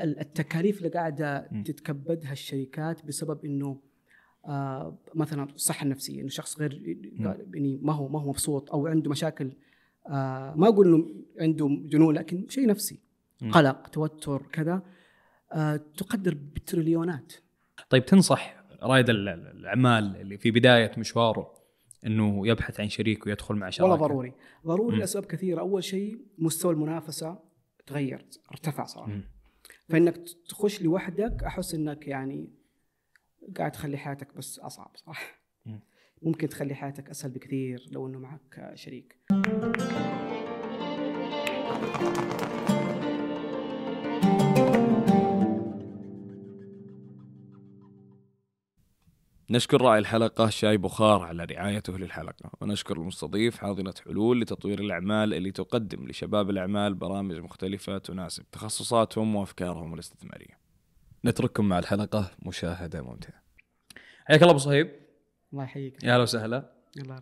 ال- التكاليف اللي قاعدة. تتكبدها الشركات بسبب إنه آه مثلا الصحة النفسية إنه شخص غير يعني ما هو ما هو مبسوط أو عنده مشاكل آه ما أقول إنه عنده جنون لكن شيء نفسي. قلق توتر كذا آه تقدر بتريليونات طيب تنصح رائد ال- ال- الاعمال اللي في بداية مشواره إنه يبحث عن شريك ويدخل مع شراكة والله ضروري ضروري. لأسباب كثيرة أول شيء مستوى المنافسة تغير ارتفع صراحة. فإنك تخش لوحدك أحس إنك يعني قاعد تخلي حياتك بس أصعب صراحة مم. ممكن تخلي حياتك أسهل بكثير لو إنه معك شريك نشكر راعي الحلقة شاي بخار على رعايته للحلقة ونشكر المستضيف حاضنة حلول لتطوير الأعمال اللي تقدم لشباب الأعمال برامج مختلفة تناسب تخصصاتهم وأفكارهم الاستثمارية. نترككم مع الحلقة مشاهدة ممتعة. حياك الله أبو صهيب. الله يحييك. يا أهلا وسهلا.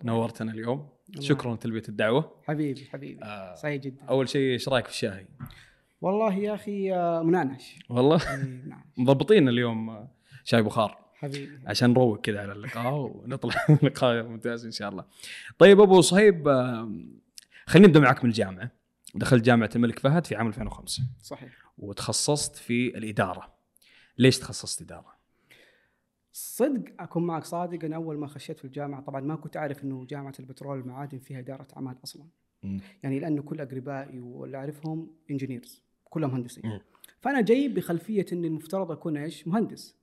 نورتنا اليوم. الله. شكرا لتلبيه الدعوة. حبيبي حبيبي. آه. سعيد جدا. أول شيء إيش رأيك في الشاي؟ والله يا أخي آه، منعنش. والله؟ إيه، منعنش. مضبطين اليوم آه، شاي بخار. حبيبي عشان نروق كذا على اللقاء ونطلع لقاء ممتاز إن شاء الله. طيب أبو صهيب آه، خلينا نبدا معك من الجامعة. دخلت جامعة الملك فهد في عام 2005 صحيح وتخصصت في الإدارة. ليش تخصصت إدارة؟ صدق أكون معك صادق أنا أول ما خشيت في الجامعة طبعا ما كنت أعرف إنه جامعة البترول والمعادن فيها إدارة أعمال أصلا مم. يعني لأنه كل أقربائي واللي أعرفهم انجينيرز كلهم مهندسين مم. فأنا جاي بخلفية اني المفترض أكون إيش مهندس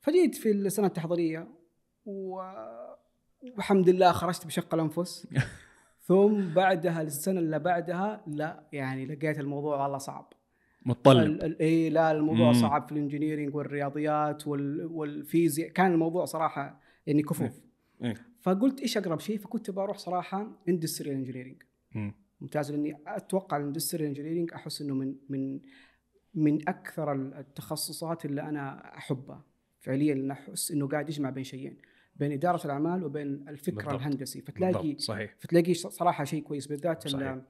فجيت في السنة التحضيرية و... والحمد لله خرجت بشق الأنفس. ثم بعدها السنة اللي بعدها لا يعني لقيت الموضوع والله صعب. متطلب. إي لا الموضوع مم. صعب في ال engineering والرياضيات وال... والفيزياء. كان الموضوع صراحة يعني كفوف. إيه. فقلت إيش أقرب شيء؟ فكنت بروح صراحة industrial engineering مم. ممتاز لأني أتوقع ال industrial engineering أحس إنه من من من أكثر التخصصات اللي أنا أحبها. فعليا لأن احس إنه قاعد يجمع بين شيئين بين إدارة الأعمال وبين الفكر بالضبط. الهندسي. فتلاقي بالضبط، صحيح. فتلاقي صراحة شيء كويس بالذات ال- صحيح. آه،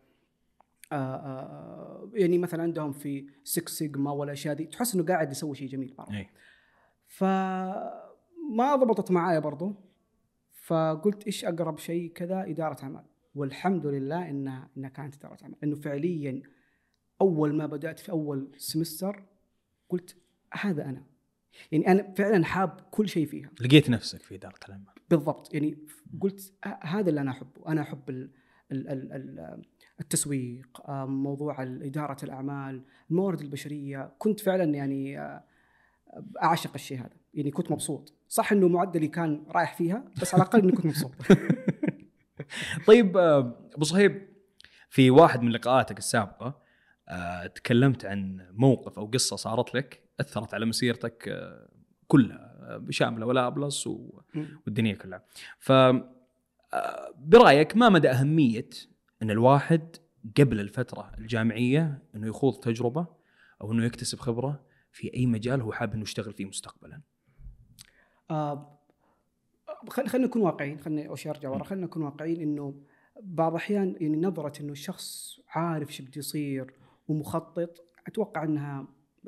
آه، يعني مثلا عندهم في 6 سيجما والاشياء دي تحس إنه قاعد يسوي شيء جميل مرة. اي فما ضبطت معايا برضو فقلت إيش أقرب شيء؟ كذا إدارة أعمال. والحمد لله إنها إنها كانت إدارة أعمال. انه فعليا أول ما بدأت في أول سمستر قلت هذا أنا. يعني أنا فعلا حاب كل شيء فيها. لقيت نفسك في إدارة الأعمال. بالضبط. يعني قلت هذا اللي أنا أحبه. أنا أحب ال ال ال ال التسويق آه، موضوع إدارة الأعمال الموارد البشرية. كنت فعلا يعني آه، أعشق الشيء هذا. يعني كنت مبسوط. صح إنه معدلي كان رايح فيها بس على الأقل اني كنت مبسوط. طيب آه، أبو صهيب في واحد من لقاءاتك السابقة تكلمت عن موقف أو قصة صارت لك أثرت على مسيرتك آه، كلها آه، شامله ولا بلس والدنيا كلها. ف آه، برأيك ما مدى أهمية إن الواحد قبل الفترة الجامعية إنه يخوض تجربة أو إنه يكتسب خبرة في أي مجال هو حابب إنه يشتغل فيه مستقبلا. آه، خل- خلينا نكون واقعيين خلينا أول شيء أرجع ورا خلينا نكون واقعيين إنه بعض الأحيان يعني نظرة إنه الشخص عارف شو بده يصير ومخطط أتوقع إنها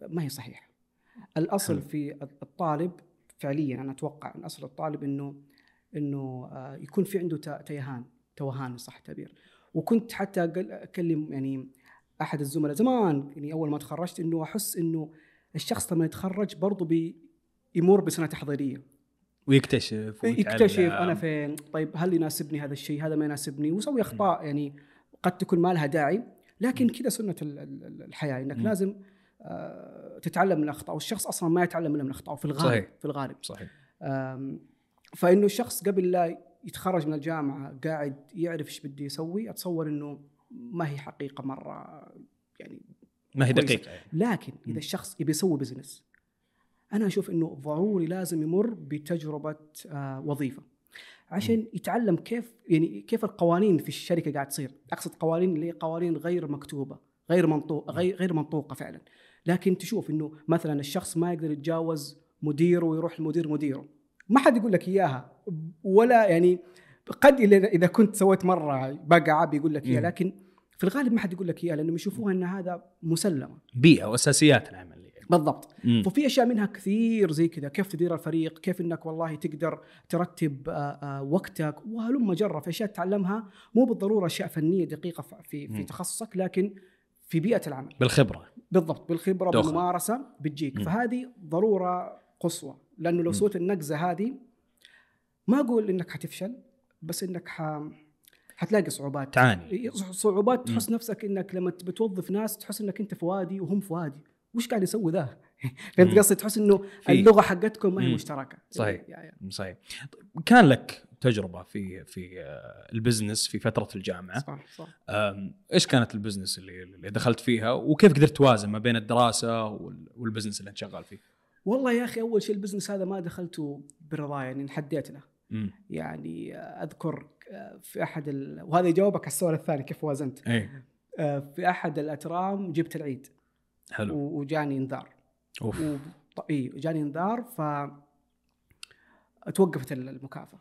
ما هي صحيحة. الأصل حلو. في الطالب فعليا أنا أتوقع إن اصل الطالب إنه إنه آه، يكون في عنده تيهان توهان صح التعبير وكنت حتى أكلم يعني أحد الزملاء زمان يعني أول ما تخرجت إنه أحس إنه الشخص لما يتخرج برضه بيمر بسنة تحضيرية ويكتشف ويتعلم. يكتشف أنا فين طيب هل يناسبني هذا الشيء هذا ما يناسبني ويسوي أخطاء يعني قد تكون ما لها داعي لكن كذا سنة ال- ال- الحياة إنك مم. لازم تتعلم من الأخطاء والشخص أصلا ما يتعلم إلا من الأخطاء في الغالب صحيح. في الغالب صحيح. فإنه الشخص قبل لا يتخرج من الجامعة قاعد يعرف إيش بده يسوي أتصور إنه ما هي حقيقة مرة يعني ما هي. دقيقة. لكن. إذا الشخص يبي يسوي بزنس أنا أشوف إنه ضروري لازم يمر بتجربة آه، وظيفة عشان يتعلم كيف يعني كيف القوانين في الشركة قاعد تصير أقصد قوانين اللي قوانين غير مكتوبة غير منطوق غير غير منطوقة فعلا لكن تشوف إنه مثلا الشخص ما يقدر يتجاوز مديره ويروح لمدير مديره. ما حد يقول لك إياها. ولا يعني قد إذا كنت سويت مرة بقعه بيقول لك إياها. لكن في الغالب ما حد يقول لك إياها لأنهم يشوفوها إن هذا مسلمة. بيئة وأساسيات العمل بالضبط. مم. ففي أشياء منها كثير زي كذا. كيف تدير الفريق؟ كيف إنك والله تقدر ترتب آه، آه، وقتك؟ وهلم جرة في أشياء تتعلمها مو بالضرورة أشياء فنية دقيقة في في مم. تخصصك لكن في بيئة العمل بالخبرة بالضبط بالخبرة دخل. بالممارسة بتجيك مم. فهذه ضرورة قصوى لأنه لو مم. سويت النقزه هذه ما أقول إنك حتفشل بس إنك ح... حتلاقي صعوبات تعاني صعوبات مم. تحس نفسك إنك لما بتوظف ناس تحس إنك أنت في وادي وهم في وادي وش قاعد يسوي ذا؟ فهمت مم. قصدي تحس إنه اللغة حقتكم ما هي مم. مشتركة صحيح. يا. صحيح طيب، كان لك تجربة في في آه، ال business في فترة الجامعة. صح صح. إيش كانت ال business اللي اللي دخلت فيها؟ وكيف قدرت توازن ما بين الدراسة وال- وال business اللي أنت شغال فيه؟ والله يا أخي أول شيء ال business هذا ما دخلته برضايا يعني انحديت له امم يعني أذكر في أحد ال... وهذا يجاوبك على السؤال الثاني كيف وازنت؟ اي في أحد الأترام جبت العيد. حلو. وجاني إنذار. أوف. و... اي جاني إنذار ف توقفت المكافأة.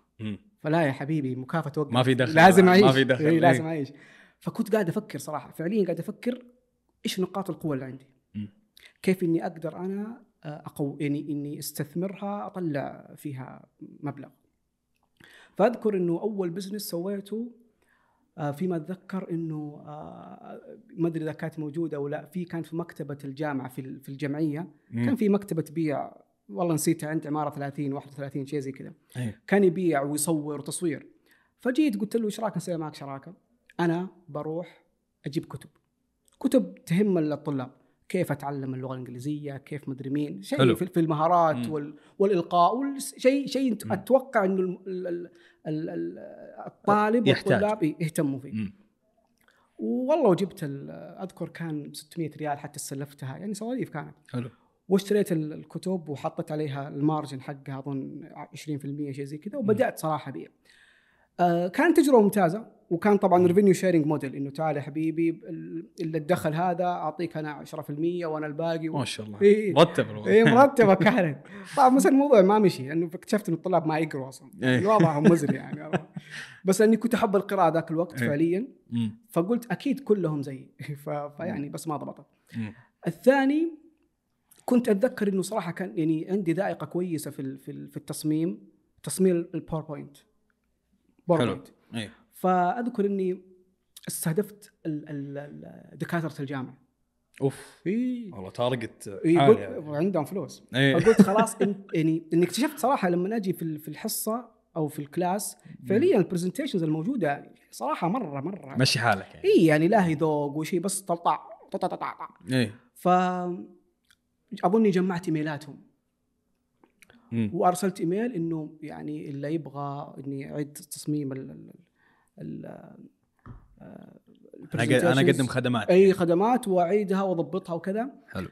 فلا يا حبيبي مكافأة توقف ما في دخل لازم ما أعيش في دخل. إيه إيه. لازم أعيش فكنت قاعد أفكر صراحة فعليا قاعد أفكر إيش نقاط القوة اللي عندي. كيف إني أقدر أنا اقو يعني إني أستثمرها أطلع فيها مبلغ فأذكر إنه أول بزنس سويته آه، فيما أتذكر إنه آه، ما أدري إذا كانت موجودة أو لا في كان في مكتبة الجامعة في في الجمعية. كان في مكتبة تبيع والله نسيتها عند عمارة 30 31 شيء زي كذا إيه. كان يبيع ويصور وتصوير فجيت قلت له إيش رايك نسوي معك شراكة؟ أنا بروح أجيب كتب كتب تهم الطلاب كيف أتعلم اللغة الإنجليزية كيف مدري مين شيء حلو. في في المهارات مم. وال والإلقاء شيء شيء مم. أتوقع إنه ال- ال- ال- ال- ال- الطالب يحتاج. والطلاب إيه، يهتموا فيه مم. والله وجبت أذكر كان 600 ريال حتى سلفتها يعني سواليف كانت حلو واشتريت ال- الكتب وحطيت عليها ال margin حقها أظن 20% شيء زي كذا وبدأت صراحة ابيع. آه كانت تجربة ممتازة وكان طبعا revenue sharing model إنه تعال يا حبيبي ال- اللي الدخل هذا أعطيك أنا 10% وأنا الباقي ما شاء الله إيه. مرتب الوضع. اي مرتبه كانت طبعا بس الموضوع ما مشي لأنه اكتشفت إن الطلاب ما يقروا أصلا إيه. الوضع مزري يعني بس لأني كنت أحب القراءة ذاك الوقت إيه. فعليا. فقلت أكيد كلهم زيي ف... فيعني بس ما ضبطت. الثاني كنت أتذكر إنه صراحة كان يعني عندي ذائقة كويسة في في ال- في التصميم تصميم ال PowerPoint PowerPoint اي فأذكر إني استهدفت دكاترة الجامعة. أوف. إي. والله target عالي قلت عندهم فلوس. اي فقلت خلاص يعني إني اكتشفت صراحة لما أجي في في الحصة أو في ال class فعليا ال presentations الموجودة صراحة مرة مرة. مشي حالك يعني. إي يعني لا هي ذوق وشيء بس طلطع طلطع طلطع اي ف اظني جمعت إيميلاتهم. وأرسلت إيميل إنه يعني اللي يبغى إني أعيد تصميم ال ال أنا قد- أنا اقدم خدمات أي خدمات وأعيدها وأضبطها وكذا. حلو.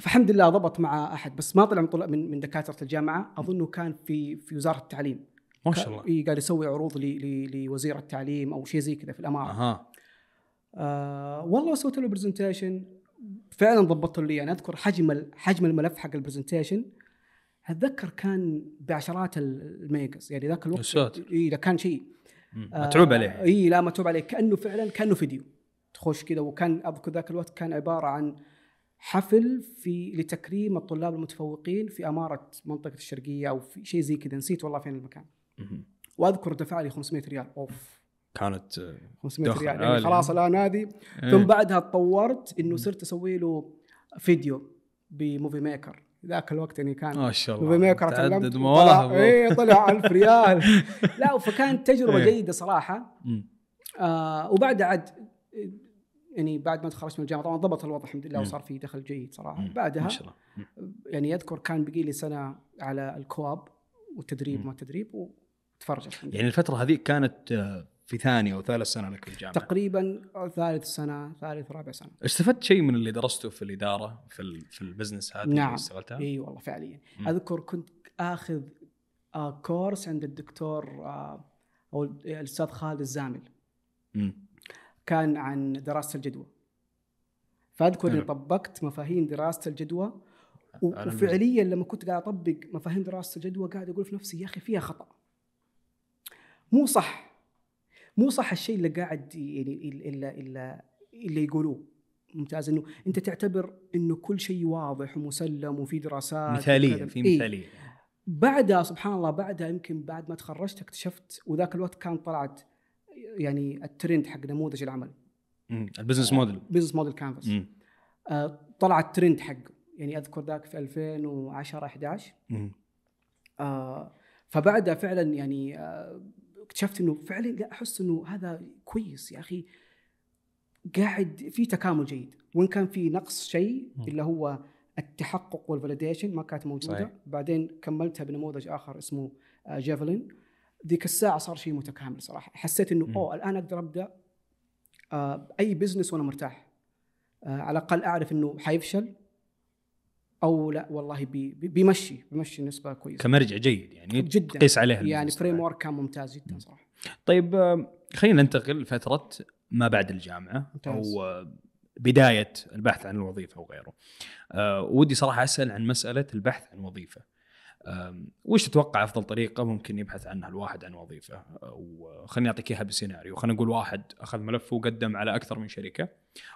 فالحمد لله ضبط مع أحد بس ما طلع من طلاب من, من دكاترة الجامعة. أظنه كان في في وزارة التعليم. ما شاء الله. إي قاعد يسوي عروض لوزير التعليم أو شيء زي كذا في الاماره أها. آه والله سويت له presentation فعلا ضبطت له لي أنا أذكر حجم حجم الملف حق ال presentation أتذكر كان بعشرات ال- ال megas يعني ذاك الوقت. إي ده كان شيء. آه، متعوب عليه. إي لا متعوب عليه. كأنه فعلا كأنه فيديو. تخش كذا وكان أذكر ذاك الوقت كان عبارة عن حفل في لتكريم الطلاب المتفوقين في أمارة منطقة الشرقية أو في شيء زي كذا نسيت والله فين المكان. وأذكر دفع لي 500 ريال. أوف. كانت آه، 500 دخل ريال يعني. خلاص الآن هذه إيه. ثم بعدها تطورت إنه صرت أسوي له فيديو ب Movie Maker ذاك الوقت يعني كان ما شاء الله Movie Maker تعدد مواهب اي طلع 1000 ريال لا فكانت تجربة إيه. جيدة صراحة. آه وبعدها عاد يعني بعد ما تخرجت من الجامعة طبعا ضبط الوضع الحمد لله. وصار في دخل جيد صراحة مم. بعدها ما شاء الله. يعني أذكر كان بقي لي سنة على ال co-op والتدريب. ما التدريب وأتخرج الحمد لله يعني الفترة هذه كانت آه، في ثانية أو ثالث سنة لك في الجامعة تقريبا ثالث سنة ثالث رابع سنة استفدت شيء من اللي درسته في الإدارة في ال- في ال business هذا اللي نعم. اشتغلتها؟ إي والله فعليا مم. أذكر كنت آخذ آه كورس عند الدكتور آه أو الأستاذ خالد الزامل مم. كان عن دراسة الجدوى فأذكر إني. طبقت مفاهيم دراسة الجدوى وفعليا لما كنت قاعد أطبق مفاهيم دراسة الجدوى قاعد أقول في نفسي يا أخي فيها خطأ مو صح مو صح الشيء اللي قاعد يعني اللي اللي, اللي يقولوه ممتاز إنه أنت تعتبر إنه كل شيء واضح ومسلم وفي دراسات مثالية. في إيه. مثالية بعدها سبحان الله بعدها يمكن بعد ما تخرجت اكتشفت وذاك الوقت كان طلعت يعني الترند حق نموذج العمل. ال business model business model canvas. آه طلع الترند حقه يعني أذكر ذاك في 2010 11 مم. آه فبعدها فعلا يعني آه اكتشفت إنه فعلا لا أحس إنه هذا كويس يا أخي. قاعد في تكامل جيد. وإن كان في نقص شيء. اللي هو التحقق وال validation ما كانت موجودة. صحيح. بعدين كملتها بنموذج آخر اسمه آه Javelin ذيك الساعة صار شيء متكامل صراحة. حسيت إنه. أوه الآن أقدر أبدأ آه أي business وأنا مرتاح. آه على الأقل أعرف إنه حيفشل. أو لا والله بي بي- بيمشي بيمشي نسبه كويسة كمرجع جيد يعني جدا قيس عليها يعني framework كان ممتاز جدا صراحة طيب آه، خلينا ننتقل لفترة ما بعد الجامعة ممتاز. أو آه، بداية البحث عن الوظيفة وغيره. أه ودي صراحة أسأل عن مسألة البحث عن وظيفة. وش تتوقع أفضل طريقة ممكن يبحث عنها الواحد عن وظيفة؟ وخليني أعطيك إياها بسيناريو، خلينا نقول واحد أخذ ملفه وقدم على أكثر من شركة،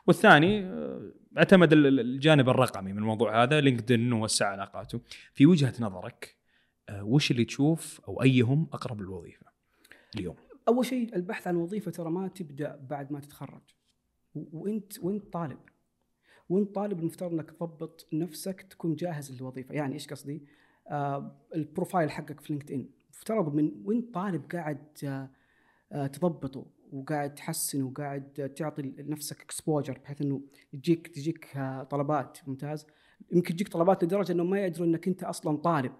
والثاني آه، اعتمد ال- ال- الجانب الرقمي من الموضوع هذا لينكدين ووسع علاقاته. في وجهة نظرك آه، وش اللي تشوف أو أيهم أقرب للوظيفة اليوم؟ أول شيء البحث عن وظيفة ترى ما تبدأ بعد ما تتخرج وانت وانت طالب وانت طالب المفترض إنك تضبط نفسك تكون جاهز للوظيفة يعني إيش قصدي ال profile حقك في LinkedIn مفترض من وانت طالب قاعد آه آه تضبطه وقاعد تحسنه وقاعد تعطي لنفسك exposure بحيث إنه تجيك آه طلبات ممتاز يمكن تجيك طلبات لدرجة إنه ما يدروا إنك أنت أصلا طالب.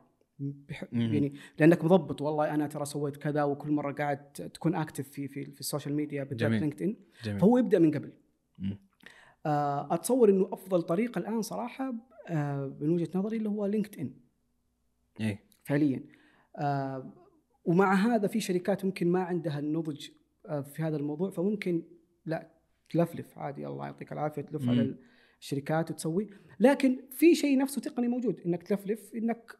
يعني لأنك مضبط والله أنا ترى سويت كذا وكل مرة قاعد تكون active في في, في ال social media بالذات. LinkedIn. فهو يبدأ من قبل. آه، أتصور إنه أفضل طريقة الآن صراحة آه، من وجهة نظري اللي هو LinkedIn إيه فعليا. آه، ومع هذا في شركات ممكن ما عندها النضج آه، في هذا الموضوع فممكن لا تلفلف عادي الله يعطيك العافية تلف. على الشركات وتسوي. لكن في شيء نفسه تقني موجود إنك تلفلف إنك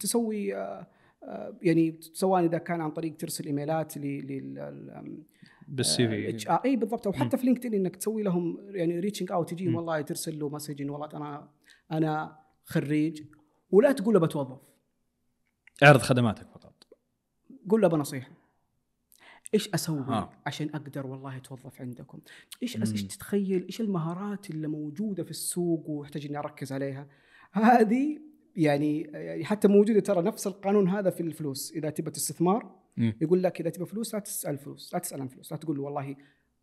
تسوي آه، آه، يعني سواء إذا كان عن طريق ترسل إيميلات لل بال CV. HR. إي بالضبط. أو. حتى في LinkedIn إنك تسوي لهم يعني reaching out تجيهم. والله ترسل له message والله أنا أنا خريج ولا تقول له بتوظف. اعرض خدماتك فقط قول له بنصيحة إيش أسوي ها. عشان أقدر والله أتوظف عندكم إيش. أس... إيش تتخيل إيش المهارات اللي موجودة في السوق وأحتاج إني أركز عليها هذه يعني يعني حتى موجودة ترى نفس القانون هذا في الفلوس إذا تبى استثمار. يقول لك إذا تبى فلوس لا تسأل فلوس لا تسأل عن فلوس لا تقول له والله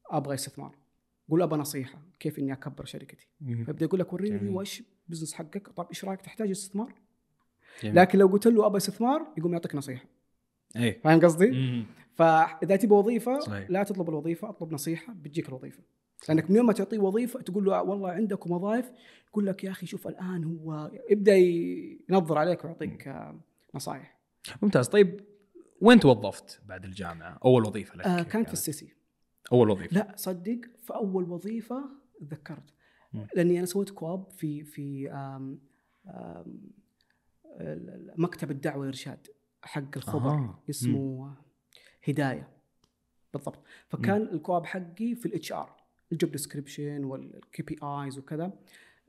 أبغى استثمار قول أبغى نصيحه كيف إني أكبر شركتي. فيبدأ يقول لك وريني. وش بزنس حقك طيب إيش رأيك تحتاج استثمار جميل. لكن لو قلت له أبغى استثمار يقوم يعطيك نصيحة إيه فاهم قصدي؟ مم. فإذا تبي وظيفة صحيح. لا تطلب الوظيفة اطلب نصيحة بتجيك الوظيفة لأنك من يوم ما تعطيه وظيفة تقول له والله عندكم وظائف يقول لك يا أخي شوف الآن هو يبدأ ينظر عليك ويعطيك آه، نصائح ممتاز طيب وين توظفت بعد الجامعة؟ أول وظيفة لك آه كانت في السيسي أول وظيفة لا صدق في أول وظيفة تذكرت. لأني أنا سويت co-op في في آم آم مكتب الدعوة والارشاد حق الخبر آه. اسمه هداية. بالضبط. فكان ال co-op حقي في ال HR ال job description وال KPIs وكذا.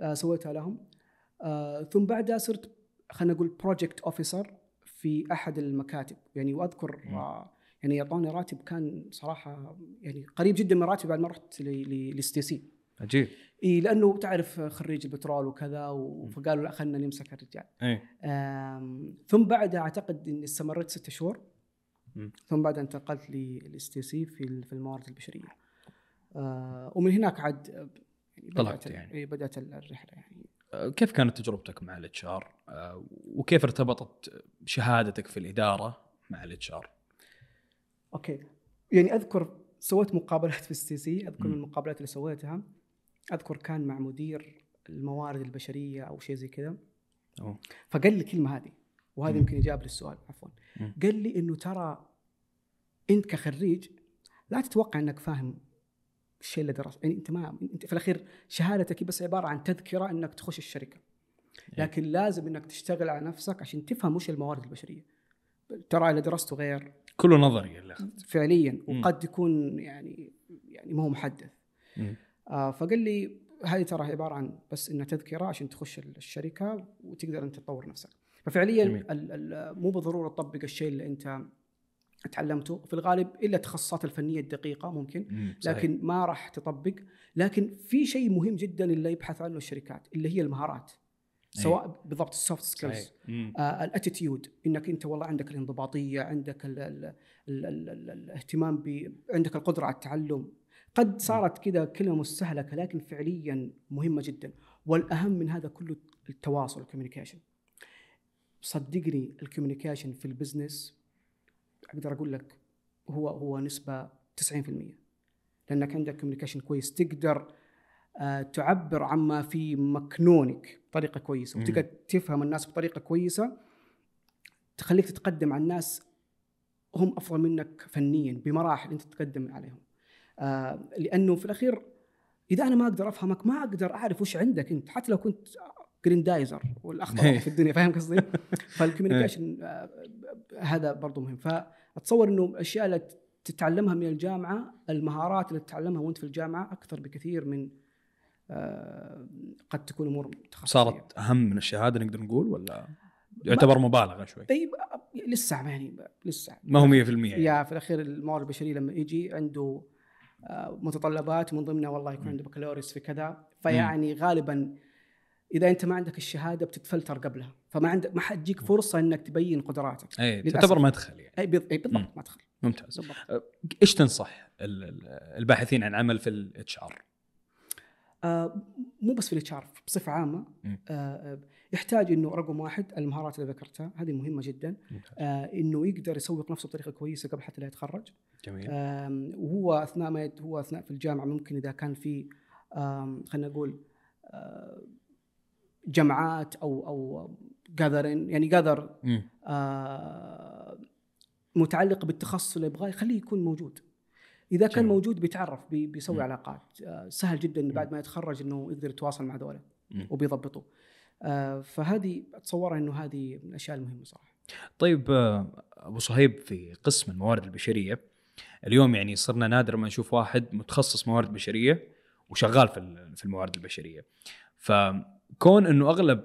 آه سويتها لهم. آه ثم بعدها صرت خلينا نقول project officer في أحد المكاتب. يعني وأذكر. آه يعني اعطوني راتب كان صراحة يعني قريب جدا من راتبي بعد ما رحت لل STC عجيب. إي لأنه تعرف خريج البترول وكذا فقالوا لا خلينا نمسك الرجال آم، ثم بعدها أعتقد إني استمريت ستة شهور. ثم بعدها انتقلت لل STC في في الموارد البشرية آه، ومن هناك عاد آه، يعني طلعت بدات يعني. يعني. بدأت الرحلة يعني آه، كيف كانت تجربتك مع الاتش آر؟ وكيف ارتبطت شهادتك في الإدارة مع الاتش آر؟ okay يعني أذكر سويت مقابلات في ال STC أذكر. من المقابلات اللي سويتها أذكر كان مع مدير الموارد البشرية أو شيء زي كذا. فقال لي الكلمة هذه وهذه مم. يمكن إجابة للسؤال عفوا. قال لي إنه ترى أنت كخريج لا تتوقع إنك فاهم الشيء اللي درست يعني أنت ما أنت في الأخير شهادتك بس عبارة عن تذكرة إنك تخش الشركة لكن لازم إنك تشتغل على نفسك عشان تفهم وش الموارد البشرية ترى اللي درسته غير كله نظري اللي اخذت فعليا. وقد يكون يعني يعني ما هو محدث مم. آه فقال لي هذه ترى عبارة عن بس إنها تذكرة عشان تخش الشركة وتقدر أنت تطور نفسك ففعليا جميل. ال- ال- مو بالضرورة تطبق الشيء اللي أنت تعلمته في الغالب إلا التخصصات الفنية الدقيقة ممكن مم، صحيح. لكن ما راح تطبق لكن في شيء مهم جدا اللي يبحث عنه الشركات اللي هي المهارات أي. سواء بالضبط ال soft skills. آه ال attitude إنك أنت والله عندك الانضباطية عندك ال ال ال ال ال الاهتمام ب عندك القدرة على التعلم قد صارت كذا كلمة مستهلكة لكن فعليا مهمة جدا. والأهم من هذا كله التواصل ال communication. صدقني ال communication في ال business أقدر أقول لك هو هو نسبة 90% لأنك عندك communication كويس تقدر آه، تعبر عما في مكنونك بطريقة كويسة. وتقدر تفهم الناس بطريقة كويسة تخليك تتقدم على الناس هم أفضل منك فنيا بمراحل أنت تتقدم عليهم. آه لأنه في الأخير إذا أنا ما أقدر أفهمك ما أقدر أعرف وش عندك أنت حتى لو كنت جريندايزر والاخضر في الدنيا فاهم قصدي؟ فالكوميونيكيشن آه هذا برضو مهم. فأتصور إنه الاشياء اللي تتعلمها من الجامعة المهارات اللي تتعلمها وأنت في الجامعة أكثر بكثير من آه قد تكون أمور تخصصيه صارت أهم من الشهاده نقدر نقول ولا؟ يعتبر مبالغة شوي. اي لسه يعني لسه. ما هو 100% يعني. يا في الأخير الموارد البشرية لما يجي عنده متطلبات من ضمنها والله يكون. عنده بكالوريوس في كذا. فيعني غالبا إذا أنت ما عندك الشهادة بتتفلتر قبلها. فما عندك ما حتجيك فرصة إنك تبين قدراتك. اي. تعتبر مدخل يعني. اي مم. بالضبط ما تدخل ممتاز. بالضبط. إيش تنصح ال- ال- الباحثين عن عمل في الاتش آر؟ آه مو بس في ال HR بصفة عامة. آه آه، يحتاج إنه رقم واحد المهارات اللي ذكرتها هذه مهمة جدا. آه إنه يقدر يسوق نفسه بطريقة كويسة قبل حتى لا يتخرج. جميل وهو أثناء ما هو أثناء في الجامعة ممكن إذا كان في خلينا نقول آه، جمعات أو أو جاذرين يعني جاذر مم. متعلقه بالتخصص اللي يبغاه يخليه يكون موجود إذا كان جميل. موجود بيتعرف بي- بيسوي مم. علاقات آه، سهل جدا إنه بعد ما يتخرج إنه يقدر يتواصل مع ذولا. وبيضبطوا آه، فهذه اتصورها إنه هذه من الأشياء المهمة صراحة طيب آه، أبو صهيب في قسم الموارد البشرية اليوم يعني صرنا نادر ما نشوف واحد متخصص موارد بشرية وشغال في في الموارد البشرية. فكون إنه أغلب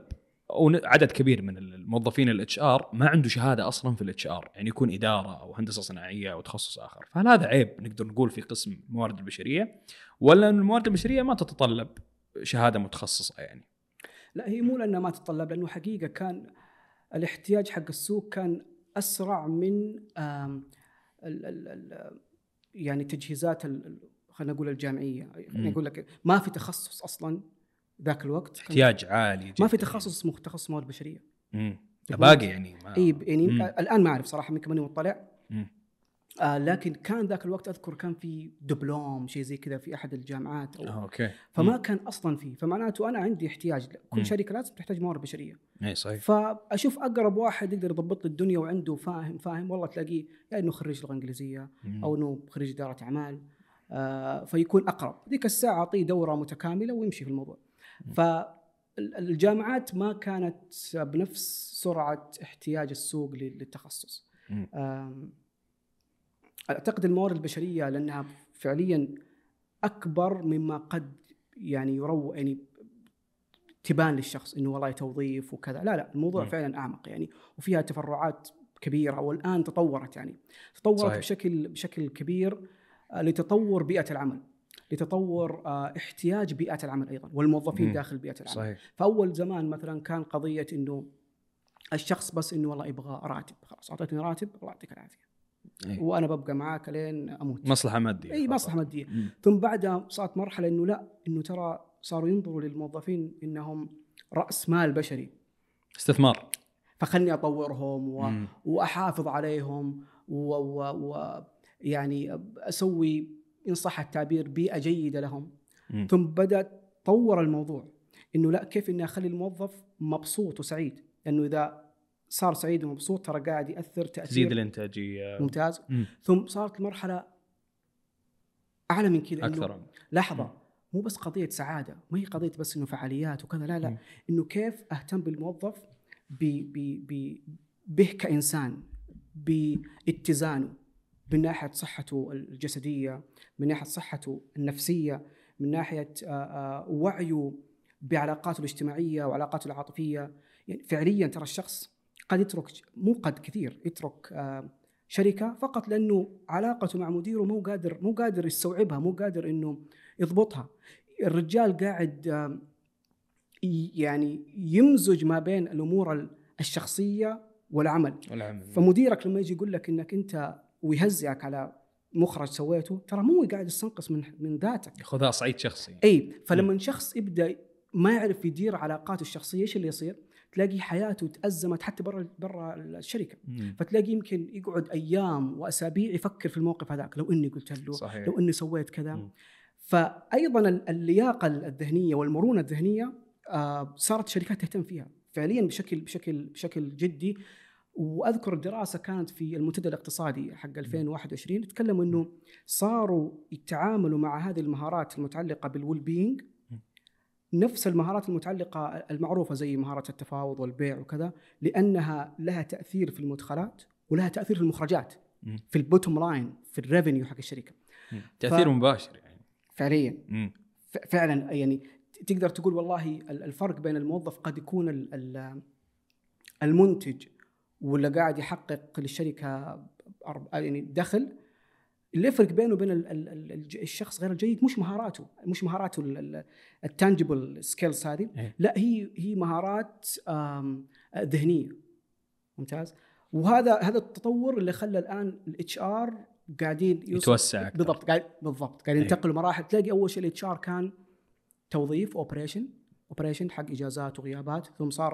أو عدد كبير من الموظفين ال HR ما عنده شهادة أصلا في ال HR يعني يكون إدارة أو هندسة صناعية أو تخصص آخر. فهل هذا عيب نقدر نقول في قسم الموارد البشرية؟ ولا ان الموارد البشرية ما تتطلب شهادة متخصصة يعني؟ لا هي مو لأنها ما تتطلب لأنه حقيقة كان الاحتياج حق السوق كان أسرع من ال ال ال يعني تجهيزات خلينا نقول الجامعية. خلينا نقول لك ما في تخصص أصلا ذاك الوقت احتياج عالي جدا ما في تخصص اسمه تخصص موارد بشرية مم. باقي يعني ما إي يعني. الآن ما أعرف صراحة يمكن ماني مطلع. آه لكن كان ذاك الوقت أذكر كان في دبلوم شيء زي كذا في أحد الجامعات أو آه، okay. فما كان أصلا فيه. فمعناته أنا عندي احتياج كل مم. شركة لازم تحتاج موارد بشرية. اي صحيح. فأشوف أقرب واحد يقدر يضبط لي الدنيا وعنده فاهم فاهم والله تلاقيه يا إنه خريج لغة إنجليزية مم. أو إنه خريج إدارة أعمال آه فيكون أقرب. ذيك الساعة أعطيه دورة متكاملة ويمشي في الموضوع. فالجامعات ما كانت بنفس سرعة احتياج السوق لل- للتخصص. مم. أعتقد الموارد البشرية لأنها فعليا أكبر مما قد يعني يرو يعني تبان للشخص إنه والله توظيف وكذا لا لا الموضوع مم. فعلا أعمق يعني وفيها تفرعات كبيرة والآن تطورت يعني تطورت صحيح. بشكل بشكل كبير آه، لتطور بيئة العمل لتطور آه، احتياج بيئة العمل أيضا والموظفين مم. داخل بيئة العمل صحيح فأول زمان مثلا كان قضية إنه الشخص بس إنه والله يبغى راتب خلاص أعطيتني راتب الله يعطيك العافية أي. وأنا ببقى معاك لين أموت مصلحة مادية إي. مصلحة مادية. ثم بعدها صارت مرحلة إنه لا إنه ترى صاروا ينظروا للموظفين إنهم رأس مال بشري استثمار فخلني أطورهم و... وأحافظ عليهم و... و... و... يعني أسوي إن صح التعبير بيئة جيدة لهم مم. ثم بدأ طور الموضوع إنه لا كيف إني أخلي الموظف مبسوط وسعيد لأنه إذا صار سعيد ومبسوط ترى قاعد يأثر تأثير تزيد الإنتاجية. ممتاز. مم. ثم صارت المرحلة أعلى من كذا أكثر. لحظة مو بس قضية سعادة ما هي قضية بس إنه فعاليات وكذا لا مم. لا إنه كيف أهتم بالموظف ب ب ب به كإنسان باتزانه من ناحية صحته الجسدية من ناحية صحته النفسية من ناحية آه، آه، وعيه بعلاقاته الاجتماعية وعلاقاته العاطفية. يعني فعليا ترى الشخص قد يترك مو قد كثير يترك آه، شركة فقط لأنه علاقته مع مديره مو قادر مو قادر يستوعبها مو قادر إنه يضبطها. الرجال قاعد آه، يعني يمزج ما بين الأمور الشخصية والعمل. والعمل. فمديرك لما يجي يقول لك إنك أنت ويهزئك على مخرج سويته ترى مو قاعد يستنقص من من ذاتك. خذها صعيد شخصي. إي فلما شخص يبدأ ما يعرف يدير علاقاته الشخصية إيش اللي يصير؟ تلاقي حياته تأزمت حتى برا برا الشركة مم. فتلاقي يمكن يقعد أيام وأسابيع يفكر في الموقف هذاك لو إني قلت له صحيح لو إني سويت كذا مم. فايضا ال- اللياقة الذهنية والمرونة الذهنية آه، صارت الشركات تهتم فيها فعليا بشكل بشكل بشكل جدي وأذكر الدراسة كانت في المنتدى الاقتصادي حق 2021 تكلموا إنه صاروا يتعاملوا مع هذه المهارات المتعلقة بالويل بينج. نفس المهارات المتعلقة المعروفة زي مهارة التفاوض والبيع وكذا لأنها لها تأثير في المدخلات ولها تأثير في المخرجات. في ال bottom line في ال revenue حق الشركة. تأثير مباشر يعني فعليا. ف- فعلا يعني تقدر تقول والله ال- الفرق بين الموظف قد يكون ال- ال- المنتج ولا قاعد يحقق للشركة يعني دخل اللي يفرق بينه وبين الشخص غير الجيد مش مهاراته مش مهاراته ال tangible skills هذه إيه. لا هي هي مهارات ذهنية ممتاز وهذا هذا التطور اللي خلى الآن ال HR قاعدين يتوسع. بالضبط قاعد بالضبط قاعد إيه. ينتقلوا مراحل تلاقي أول شيء ال HR كان توظيف operation operation حق إجازات وغيابات ثم صار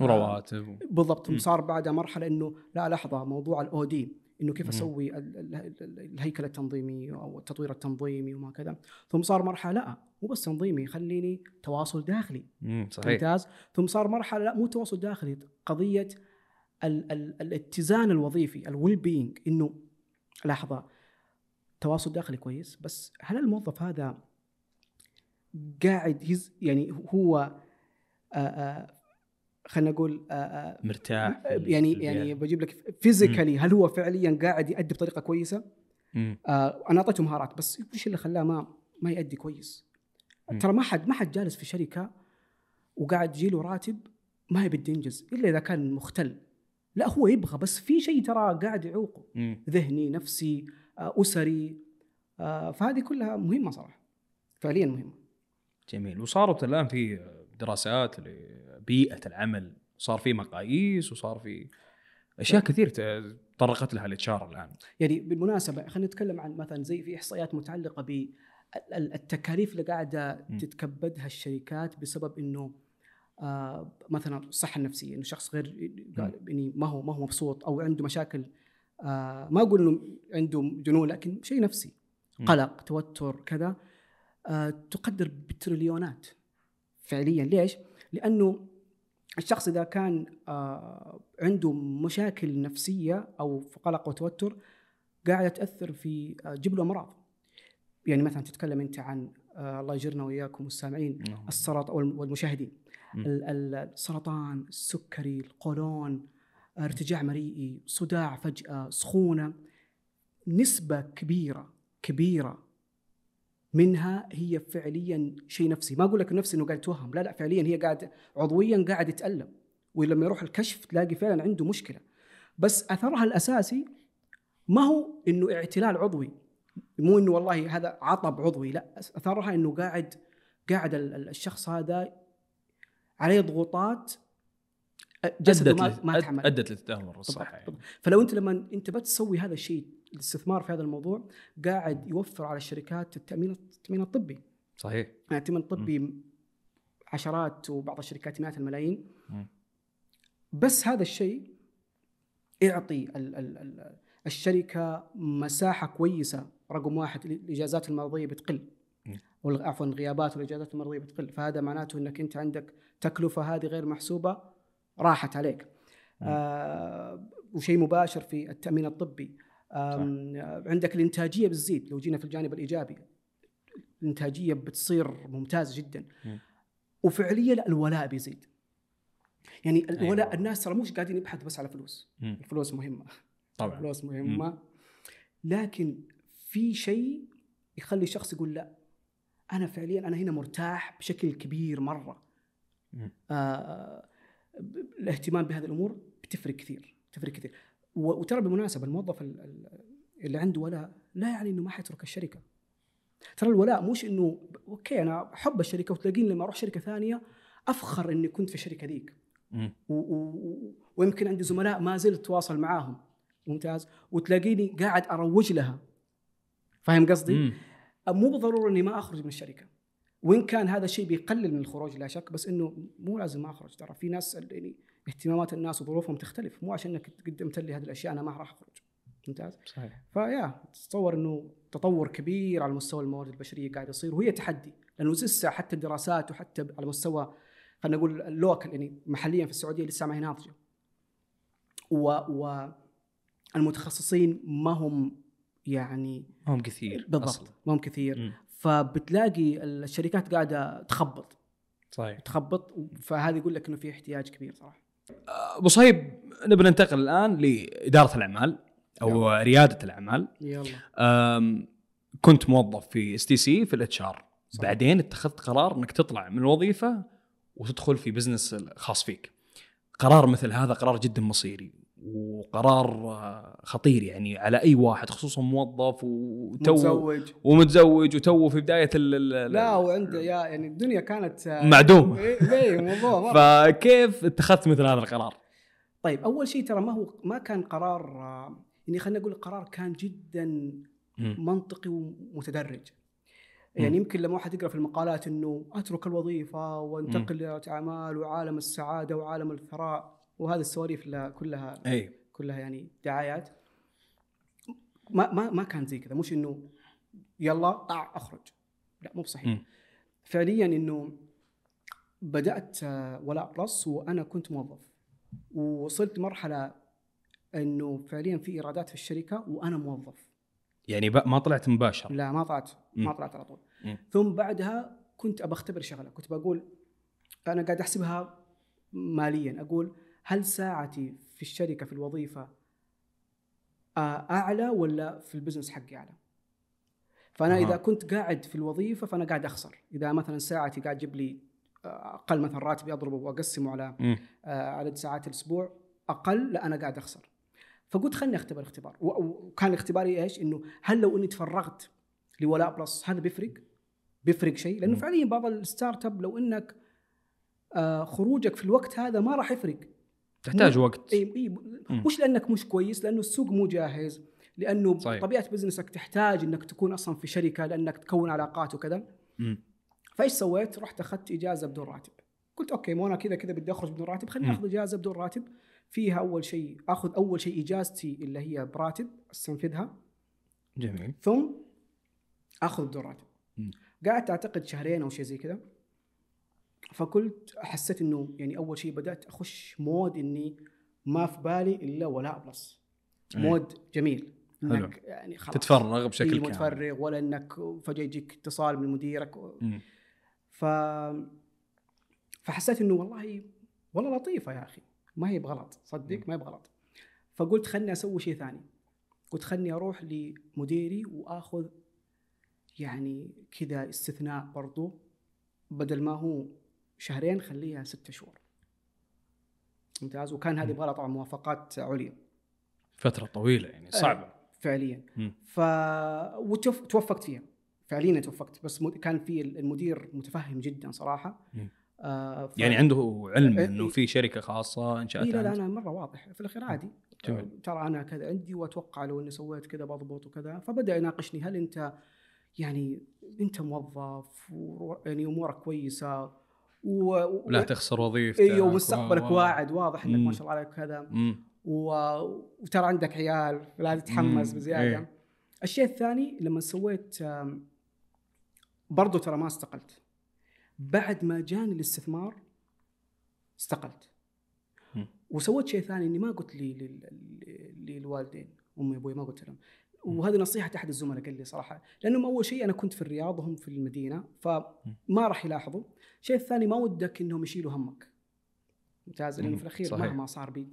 آه، ورواتب بالضبط ثم. صار بعدها مرحلة إنه لا لحظة موضوع ال OD إنه كيف. أسوي ال- ال- ال- الهيكل التنظيمي أو التطوير التنظيمي وما كذا ثم صار مرحلة لا مو بس تنظيمي خليني تواصل داخلي. صحيح ممتاز ثم صار مرحلة لا مو تواصل داخلي قضية ال ال الاتزان الوظيفي ال well-being إنه لحظة تواصل داخلي كويس بس هل الموظف هذا قاعد يعني هو آه، آه، خلينا نقول آه، آه، مرتاح في يعني. يعني بجيب لك physically هل هو فعليا قاعد يؤدي بطريقة كويسة؟ آه أنا أعطيته مهارات بس وش اللي خلاه ما ما يؤدي كويس؟ ترى ما حد ما حد جالس في شركة وقاعد يجي له راتب ما يبي ينجز إلا إذا كان مختل لا هو يبغى بس في شيء ترى قاعد يعوقه. ذهني نفسي آه أسري آه فهذه كلها مهمة صراحة فعليا مهمة جميل وصارت الآن في دراسات لبيئه العمل صار في مقاييس وصار في أشياء كثير ت- تطرقت لها الاتش الآن يعني بالمناسبة خلينا نتكلم عن مثلا زي في إحصائيات متعلقة بالتكاليف اللي قاعدة. تتكبدها الشركات بسبب إنه آه مثلا الصحة النفسية إنه شخص غير يعني ما هو ما هو مبسوط أو عنده مشاكل آه ما أقول إنه عنده جنون لكن شيء نفسي. قلق توتر كذا آه تقدر بتريليونات فعليا ليش؟ لأنه الشخص إذا كان آه عنده مشاكل نفسية أو في قلق وتوتر قاعدة تاثر في آه تجيب له امراض يعني مثلا تتكلم أنت عن آه الله يجرنا وإياكم والسامعين نعم. السرطان والم- والمشاهدين السرطان السكري القولون ارتجاع مريئي صداع فجأة سخونة نسبة كبيرة كبيرة منها هي فعليا شيء نفسي. ما أقول لك نفسي إنه قاعد يتوهم. لا لا فعليا هي قاعد عضويا قاعد يتألم. ولما يروح الكشف تلاقي فعلا عنده مشكلة. بس أثرها الأساسي ما هو إنه اعتلال عضوي. مو إنه والله هذا عطب عضوي. لا أثرها إنه قاعد قاعد ال- ال- الشخخص هذا عليه ضغوطات جسده ما, ما تحمل. أدت للتدهور الصحي بالضبط. فلو أنت لما أنت بتسوي هذا الشيء الاستثمار في هذا الموضوع قاعد يوفر على الشركات التأمين التأمين الطبي. صحيح. يعني التأمين الطبي عشرات وبعض الشركات مئات الملايين. مم. بس هذا الشيء يعطي ال ال ال الشركة مساحة كويسة رقم واحد الإجازات المرضية بتقل. عفوا الغيابات والإجازات المرضية بتقل. فهذا معناته إنك أنت عندك تكلفة هذه غير محسوبة راحت عليك. آه وشيء مباشر في التأمين الطبي. عندك الإنتاجية بتزيد لو جينا في الجانب الإيجابي الإنتاجية بتصير ممتازه جدا. مم. وفعليا الولاء بيزيد. يعني الولاء أيوة. الناس ترى مش قاعدين يبحثوا بس على فلوس. مم. الفلوس مهمة. طبعا. الفلوس مهمة. لكن في شيء يخلي الشخص يقول لا. أنا فعليا أنا هنا مرتاح بشكل كبير مرة. آه الاهتمام بهذه الأمور بتفرق كثير تفرق كثير. وترى بالمناسبة الموظف ال- ال- اللي عنده ولاء لا يعني إنه ما حيترك الشركة. ترى الولاء مش إنه أوكي أنا أحب الشركة وتلاقيني لما أروح شركة ثانية أفخر إني كنت في الشركة ذيك. و- و- ويمكن عندي زملاء ما زلت أتواصل معاهم. ممتاز. وتلاقيني قاعد أروج لها. فاهم قصدي؟ مم. مو بالضرورة إني ما أخرج من الشركة. وإن كان هذا الشيء بيقلل من الخروج لا شك بس إنه مو لازم ما أخرج. ترى في ناس يعني اهتمامات الناس وظروفهم تختلف. مو عشان إنك قدمت لي هذه الأشياء أنا ما راح أخرج. ممتاز؟ صحيح. فيا تتصور إنه تطور كبير على مستوى الموارد البشرية قاعد يصير وهي تحدي. لأنه لسه حتى الدراسات وحتى على مستوى خلينا نقول اللوكل يعني محليا في السعودية لسه ما هي ناضجة. و, و المتخصصين ما هم يعني ما هم كثير بالضبط أصلاً. ما هم كثير. مم. فبتلاقي الشركات قاعدة تخبط. صحيح. تخبط فهذا يقول لك إنه في احتياج كبير صراحة. ابو صهيب نبي ننتقل الآن لإدارة الأعمال أو ريادة الأعمال. يلا. كنت موظف في STC في ال HR. بعدين اتخذت قرار إنك تطلع من الوظيفة وتدخل في business خاص فيك. قرار مثل هذا قرار جدا مصيري. وقرار آه، خطير يعني على أي واحد خصوصا موظف وتو متزوج ومتزوج وتو في بداية ال لا وعنده يا يعني الدنيا كانت آه، معدومة. إيه إيه، موضوع مرة. فكيف اتخذت مثل هذا القرار؟ طيب أول شيء ترى ما هو ما كان قرار آه، يعني خلينا نقول القرار كان جدا. منطقي ومتدرج يعني يمكن لما واحد يقرأ في المقالات إنه أترك الوظيفة وانتقل لاداره أعمال وعالم السعادة وعالم الثراء وهذه السواليف كلها أي. كلها يعني دعايات. ما ما ما كان زي كذا. مش إنه يلا طع أخرج. لا مو بصحيح. مم. فعليا إنه بدأت آه، ولاء Plus وأنا كنت موظف. ووصلت مرحلة إنه فعليا في إيرادات في الشركة وأنا موظف. يعني ما طلعت مباشر. لا ما طلعت ما. طلعت على طول. مم. ثم بعدها كنت ابى اختبر شغلة. كنت بقول أنا قاعد أحسبها ماليا. أقول هل ساعتي في الشركة في الوظيفة آه، أعلى ولا في ال business حقي أعلى؟ فأنا أها. اذا كنت قاعد في الوظيفة فأنا قاعد أخسر. إذا مثلا ساعتي قاعد تجيب لي آه، أقل مثلا راتبي أضربه وأقسمه على مم. آه، عدد ساعات الأسبوع أقل لا أنا قاعد أخسر. فقلت خلني أختبر اختبار وكان اختباري إيش؟ إنه هل لو إني تفرغت لولاء Plus هذا بيفرق؟ بيفرق شيء؟ لأنه. فعليا بعض ال startup لو إنك خروجك في الوقت هذا ما راح يفرق. تحتاج وقت إي إي. مش لأنك مش كويس لأنه السوق مو جاهز لأنه صحيح. طبيعة business ك تحتاج إنك تكون أصلا في شركة لأنك تكون علاقات وكذا. فإيش سويت؟ رحت أخذت إجازة بدون راتب. قلت okay مو أنا كذا كذا بدي أخرج بدون راتب خليني. أخذ إجازة بدون راتب فيها أول شيء أخذ أول شيء إجازتي اللي هي براتب أستنفذها جميل ثم أخذ بدون راتب. قعدت أعتقد شهرين أو شيء زي كذا فقلت حسيت إنه يعني أول شيء بدأت أخش مود إني ما في بالي إلا ولاء Plus. أي. mood جميل حلو. إنك يعني خلاص تتفرغ بشكل إيه كامل متفرغ ولا إنك فجأة يجيك اتصال من مديرك. ف فحسيت إنه والله والله لطيفة يا أخي ما هي بغلط صدق ما هي بغلط فقلت خلني أسوي شيء ثاني قلت خلني أروح لمديري وأخذ يعني كذا استثناء برضو بدل ما هو شهرين خليها ستة شهور. ممتاز. وكان هذه يبغى طبعا موافقات عليا. فترة طويلة يعني صعبة. فعليا. مم. ف وتوفقت فيها. فعليا توفقت. بس كان في المدير متفهم جدا صراحة. آه ف... يعني عنده علم إيه، إنه إيه. في شركة خاصة إنشأتها إيه لا لا. أنا مرة واضح. في الاخير عادي جميل. آه، ترى أنا كذا عندي وأتوقع لو إني سويت كذا بضبط وكذا. فبدأ يناقشني هل أنت يعني أنت موظف و... يعني أمورك كويسة؟ و... و... لا تخسر وظيفتك أيوه ومستقبلك و- واعد واضح إنك. ما شاء الله عليك كذا. و... وترى عندك عيال لا تتحمس. بزيادة إيه. الشيء الثاني لما سويت برضو ترى ما استقلت بعد ما جاني الاستثمار استقلت. وسويت شيء ثاني إني ما قلت لي لل- للوالدين أمي وابوي ما قلت لهم وهذه نصيحة أحد الزملاء قال لي صراحة لأنهم أول شيء أنا كنت في الرياض وهم في المدينة فما راح يلاحظوا. الشيء الثاني ما ودك إنهم يشيلوا همك. ممتاز لأنه. في الأخير صحيح. مهما صار بي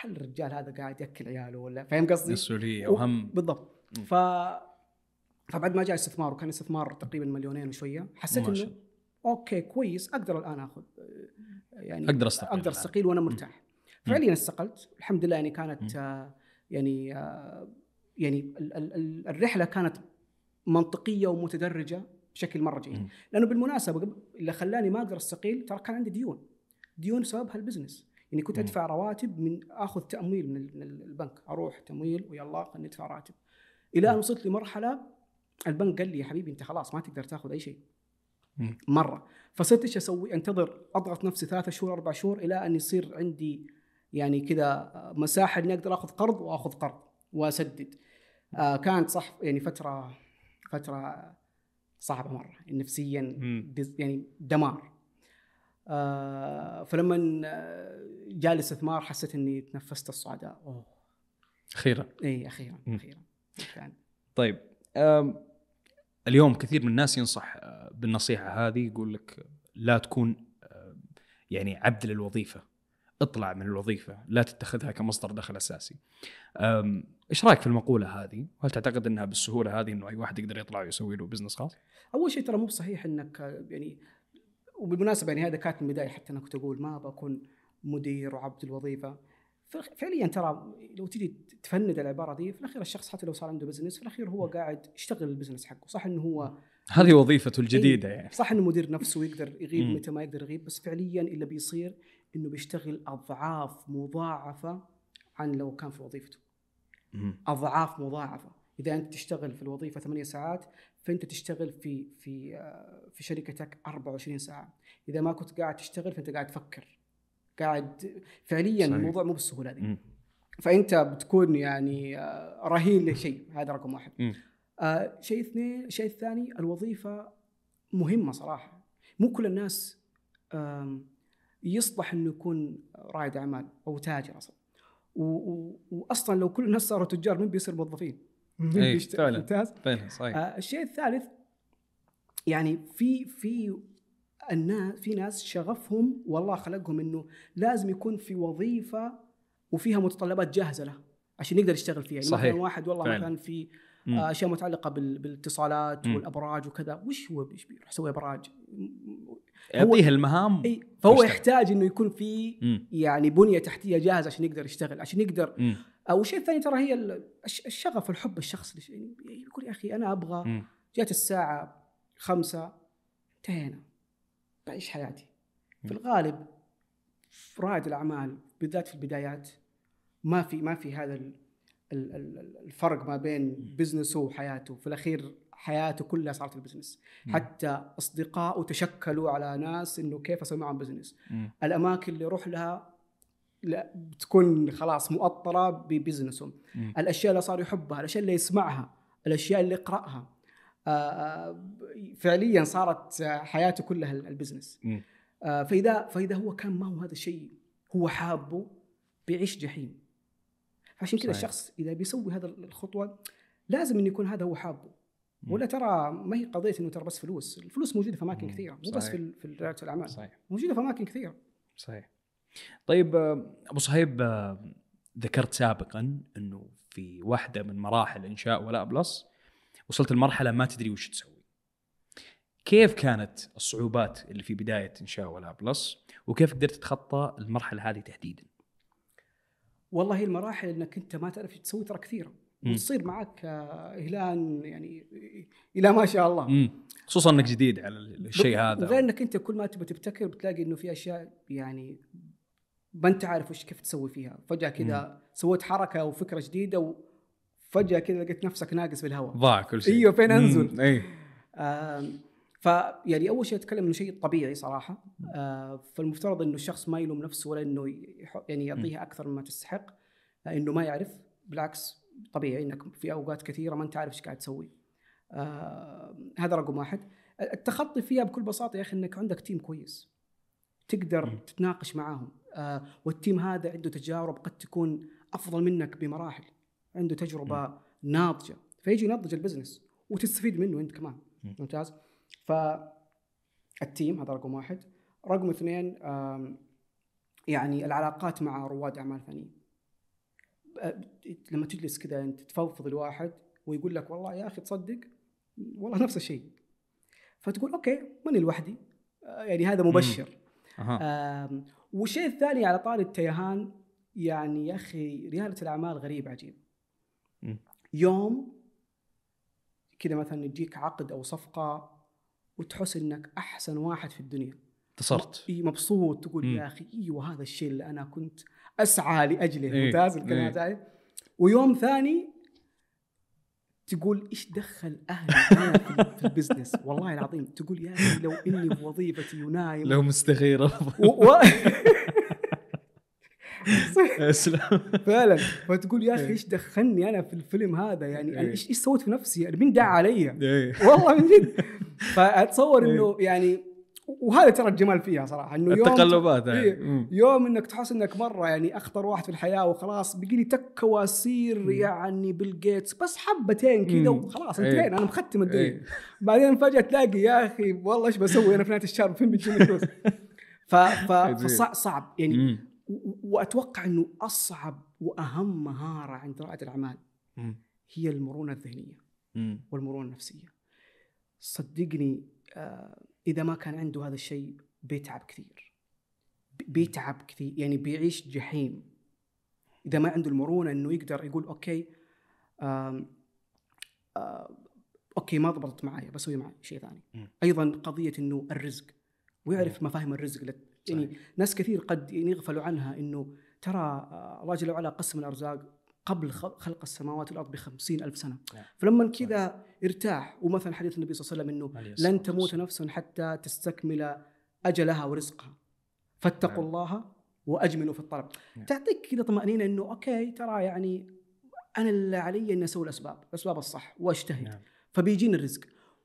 هل الرجال هذا قاعد يأكل عياله ولا؟ فاهم قصدي؟ مسؤولية وهم. بالضبط. مم. ف طبعا ما جاء استثمار وكان استثمار تقريبا مليونين وشوية حسيت إنه okay كويس أقدر الآن آخذ آه، يعني أقدر أستقيل أقدر. أستقيل وأنا مرتاح. فعليا استقلت. الحمد لله يعني كانت آه، يعني آه، يعني ال- ال- ال- الرحلة كانت منطقية ومتدرجة بشكل مرة جيد. لأنه بالمناسبة اللي خلاني ما أقدر أستقيل ترى كان عندي ديون. ديون بسببها ال business يعني كنت. أدفع رواتب من آخذ تمويل من ال- من البنك. أروح تمويل ويلا خلينا ندفع راتب. إلى أن وصلت لمرحلة البنك قال لي يا حبيبي أنت خلاص ما تقدر تأخذ أي شيء. مرة. فصرت إيش أسوي؟ أنتظر أضغط نفسي ثلاثة شهور أربع شهور إلى أن يصير عندي يعني كذا مساحة إني أقدر أخذ قرض وأخذ قرض. واسدد. آه كانت صح يعني فترة فترة صعبة مرة نفسيا مم. دز- يعني دمار. آه فلما آه، جاء الاستثمار حسيت إني تنفست الصعداء أوه أخيرا إي أخيرا مم. أخيرا كان طيب اليوم كثير من الناس ينصح بالنصيحة هذه يقول لك لا تكون يعني عبد للوظيفة اطلع من الوظيفة لا تتخذها كمصدر دخل أساسي. إيش رأيك في المقولة هذه؟ وهل تعتقد إنها بالسهولة هذه إنه أي واحد يقدر يطلع ويسوي له بزنس خاص؟ أول شيء ترى مو بصحيح إنك يعني وبالمناسبة يعني هذا كانت من البداية حتى أنا كنت أقول ما بكون مدير وعبد الوظيفة. فعليا ترى لو تجي تفند العبارة دي في الأخير الشخص حتى لو صار عنده business في الأخير هو قاعد يشتغل ال business حقه. صح إنه هو هذه وظيفته الجديدة إيه، يعني. صح إنه مدير نفسه ويقدر يغيب. متى ما يقدر يغيب بس فعليا اللي بيصير إنه بيشتغل أضعاف مضاعفة عن لو كان في وظيفته. أضعاف مضاعفة إذا أنت تشتغل في الوظيفة ثمانية ساعات فأنت تشتغل في في آه، في شركتك 24 ساعة إذا ما كنت قاعد تشتغل فأنت قاعد تفكر قاعد فعليا صحيح. الموضوع مو بالسهولة هذه مم. فأنت بتكون يعني آه، رهين لشيء هذا رقم واحد مم. آه، شيء اثنين الشيء الثاني الوظيفة مهمة صراحة مو كل الناس آم، يصلح إنه يكون رائد أعمال أو تاجر أصلا و- و- واصلا لو كل الناس صاروا تجار مين بيصير موظفين؟ مين إيه،؟ فعلاً. ممتاز فعلا صحيح آه، الشيء الثالث يعني في في الناس في ناس شغفهم والله خلقهم إنه لازم يكون في وظيفة وفيها متطلبات جاهزة له عشان يقدر يشتغل فيها يعني صحيح. مثلا واحد والله فعلا. مثلا في مم. آه، أشياء متعلقة بال- بالاتصالات مم. والأبراج وكذا وش هو بيروح يسوي أبراج يعطيه المهام إي فهو يشتغل. يحتاج إنه يكون في مم. يعني بنية تحتية جاهزة عشان يقدر يشتغل عشان يقدر مم. أو الشيء الثاني ترى هي ال- الش- الشغف الحب الشخص لش- يعني يقول يا أخي أنا أبغى مم. جات الساعة خمسة انتهينا بعيش حياتي في الغالب في رائد الأعمال بالذات في البدايات ما في ما في هذا الفرق ما بين business ه وحياته. في الأخير حياته كلها صارت ال business. حتى أصدقائه تشكلوا على ناس إنه كيف أسوي معهم business. مم. الأماكن اللي يروح لها لا بتكون خلاص مؤطرة ب business هم. مم. الأشياء اللي صار يحبها الأشياء اللي يسمعها الأشياء اللي يقرأها. آه، آه، فعليا صارت حياته كلها البزنس. مم. آه، فإذا فإذا هو كان ما هو هذا الشيء هو حابه بيعيش جحيم. فعشان كذا. الشخص إذا بيسوي هذا الخطوة لازم انه يكون هذا هو حابه. ولا ترى ما هي قضية إنه ترى بس فلوس. الفلوس موجودة في أماكن. كثيرة مو بس. في في رياده الأعمال. صحيح. موجودة في أماكن كثيرة. صحيح. طيب آه، أبو صهيب آه، ذكرت سابقا إنه في واحدة من مراحل إنشاء ولاء Plus وصلت لمرحلة ما تدري وش تسوي. كيف كانت الصعوبات اللي في بداية إنشاء ولاء Plus وكيف قدرت تتخطى المرحلة هذه تحديدا والله هي المراحل إنك أنت ما تعرف إيش تسوي ترى كثيرة. مم. وتصير معك آه، إلى ان يعني إلى ما شاء الله. امم خصوصا إنك جديد على الشيء هذا. وغير إنك أنت كل ما تبي تبتكر بتلاقي إنه في أشياء يعني ما أنت عارف وش كيف تسوي فيها. فجأة كذا سويت حركة أو فكره جديده وفجاه كذا لقيت نفسك ناقص في الهواء ضاع كل شيء. أيوه فين أنزل؟ مم، أي. آم، فيعني أول شيء أتكلم إنه شيء طبيعي صراحة. آه، فالمفترض إنه الشخص ما يلوم نفسه ولا إنه يعني يعطيها أكثر مما تستحق. آه، إنه ما يعرف. بالعكس طبيعي إنك في أوقات كثيرة ما أنت عارف إيش قاعد تسوي. آه، هذا رقم واحد. التخطي فيها بكل بساطة يا أخي إنك عندك تيم كويس. تقدر مم. تتناقش معاهم. آه، وال team هذا عنده تجارب قد تكون أفضل منك بمراحل. عنده تجربة ناضجة. فيجي ينضج ال business وتستفيد منه أنت كمان. مم. ممتاز؟ فال team هذا رقم واحد. رقم اثنين يعني العلاقات مع رواد أعمال ثانيين لما تجلس كذا أنت تفضفض الواحد ويقول لك والله يا أخي تصدق والله نفس الشيء. فتقول أوكي ماني لوحدي. يعني هذا مبشر. آم، والشيء الثاني على طاري التيهان يعني يا أخي ريادة الأعمال غريب عجيب. مم. يوم كذا مثلا يجيك عقد أو صفقة وتحس إنك أحسن واحد في الدنيا. انتصرت اي مبسوط تقول مم. يا أخي أيوه هذا الشيء اللي أنا كنت أسعى لأجله. إيه، ممتاز الكلمات إيه. ويوم ثاني تقول إيش دخل أهلي في- ال business والله العظيم. تقول يا أخي لو إني في وظيفتي ونايم لو مستخير و... و... فعلا فتقول يا أخي إيه. إيش دخلني أنا في الفيلم هذا يعني أنا إيه. إيش إيش سويت في نفسي يعني مين دعا علي إيه. والله من جد فأتصور. إنه يعني وهذا ترى الجمال فيها صراحة إنه يوم التقلبات. مم. يوم إنك تحس إنك مرة يعني أخطر واحد في الحياة وخلاص بقي لي تكه واصير يعني بيل جيتس بس حبتين كذا. وخلاص. انتهينا أنا مختم الدنيا. بعدين فجأة تلاقي يا أخي والله إيش بسوي أنا في نهاية الشهر فين بتجيني فلوس ف... ف... فصعب صعب يعني وأتوقع إنه أصعب وأهم مهارة عند رائد الأعمال. هي المرونة الذهنية. والمرونة النفسية. صدقني آه إذا ما كان عنده هذا الشيء بيتعب كثير. بي- بيتعب كثير يعني بيعيش جحيم. إذا ما عنده المرونة إنه يقدر يقول أوكي آم آه أوكي ما ضبطت معايا بسوي معي شيء ثاني. أيضا قضية إنه الرزق ويعرف مفاهيم الرزق يعني صحيح. ناس كثير قد يغفلوا عنها إنه ترى آه، الله جل وعلا قسم الأرزاق قبل خلق السماوات والأرض بخمسين ألف سنة نعم. فلما كذا ارتاح ومثلا حديث النبي صلى الله عليه وسلم إنه لن تموت. نفس حتى تستكمل أجلها ورزقها فاتقوا نعم. الله وأجملوا في الطلب نعم. تعطيك كذا طمأنينة إنه أوكي ترى يعني أنا اللي علي إني أسوي الأسباب الأسباب الصح وأجتهد نعم. فبيجيني الرزق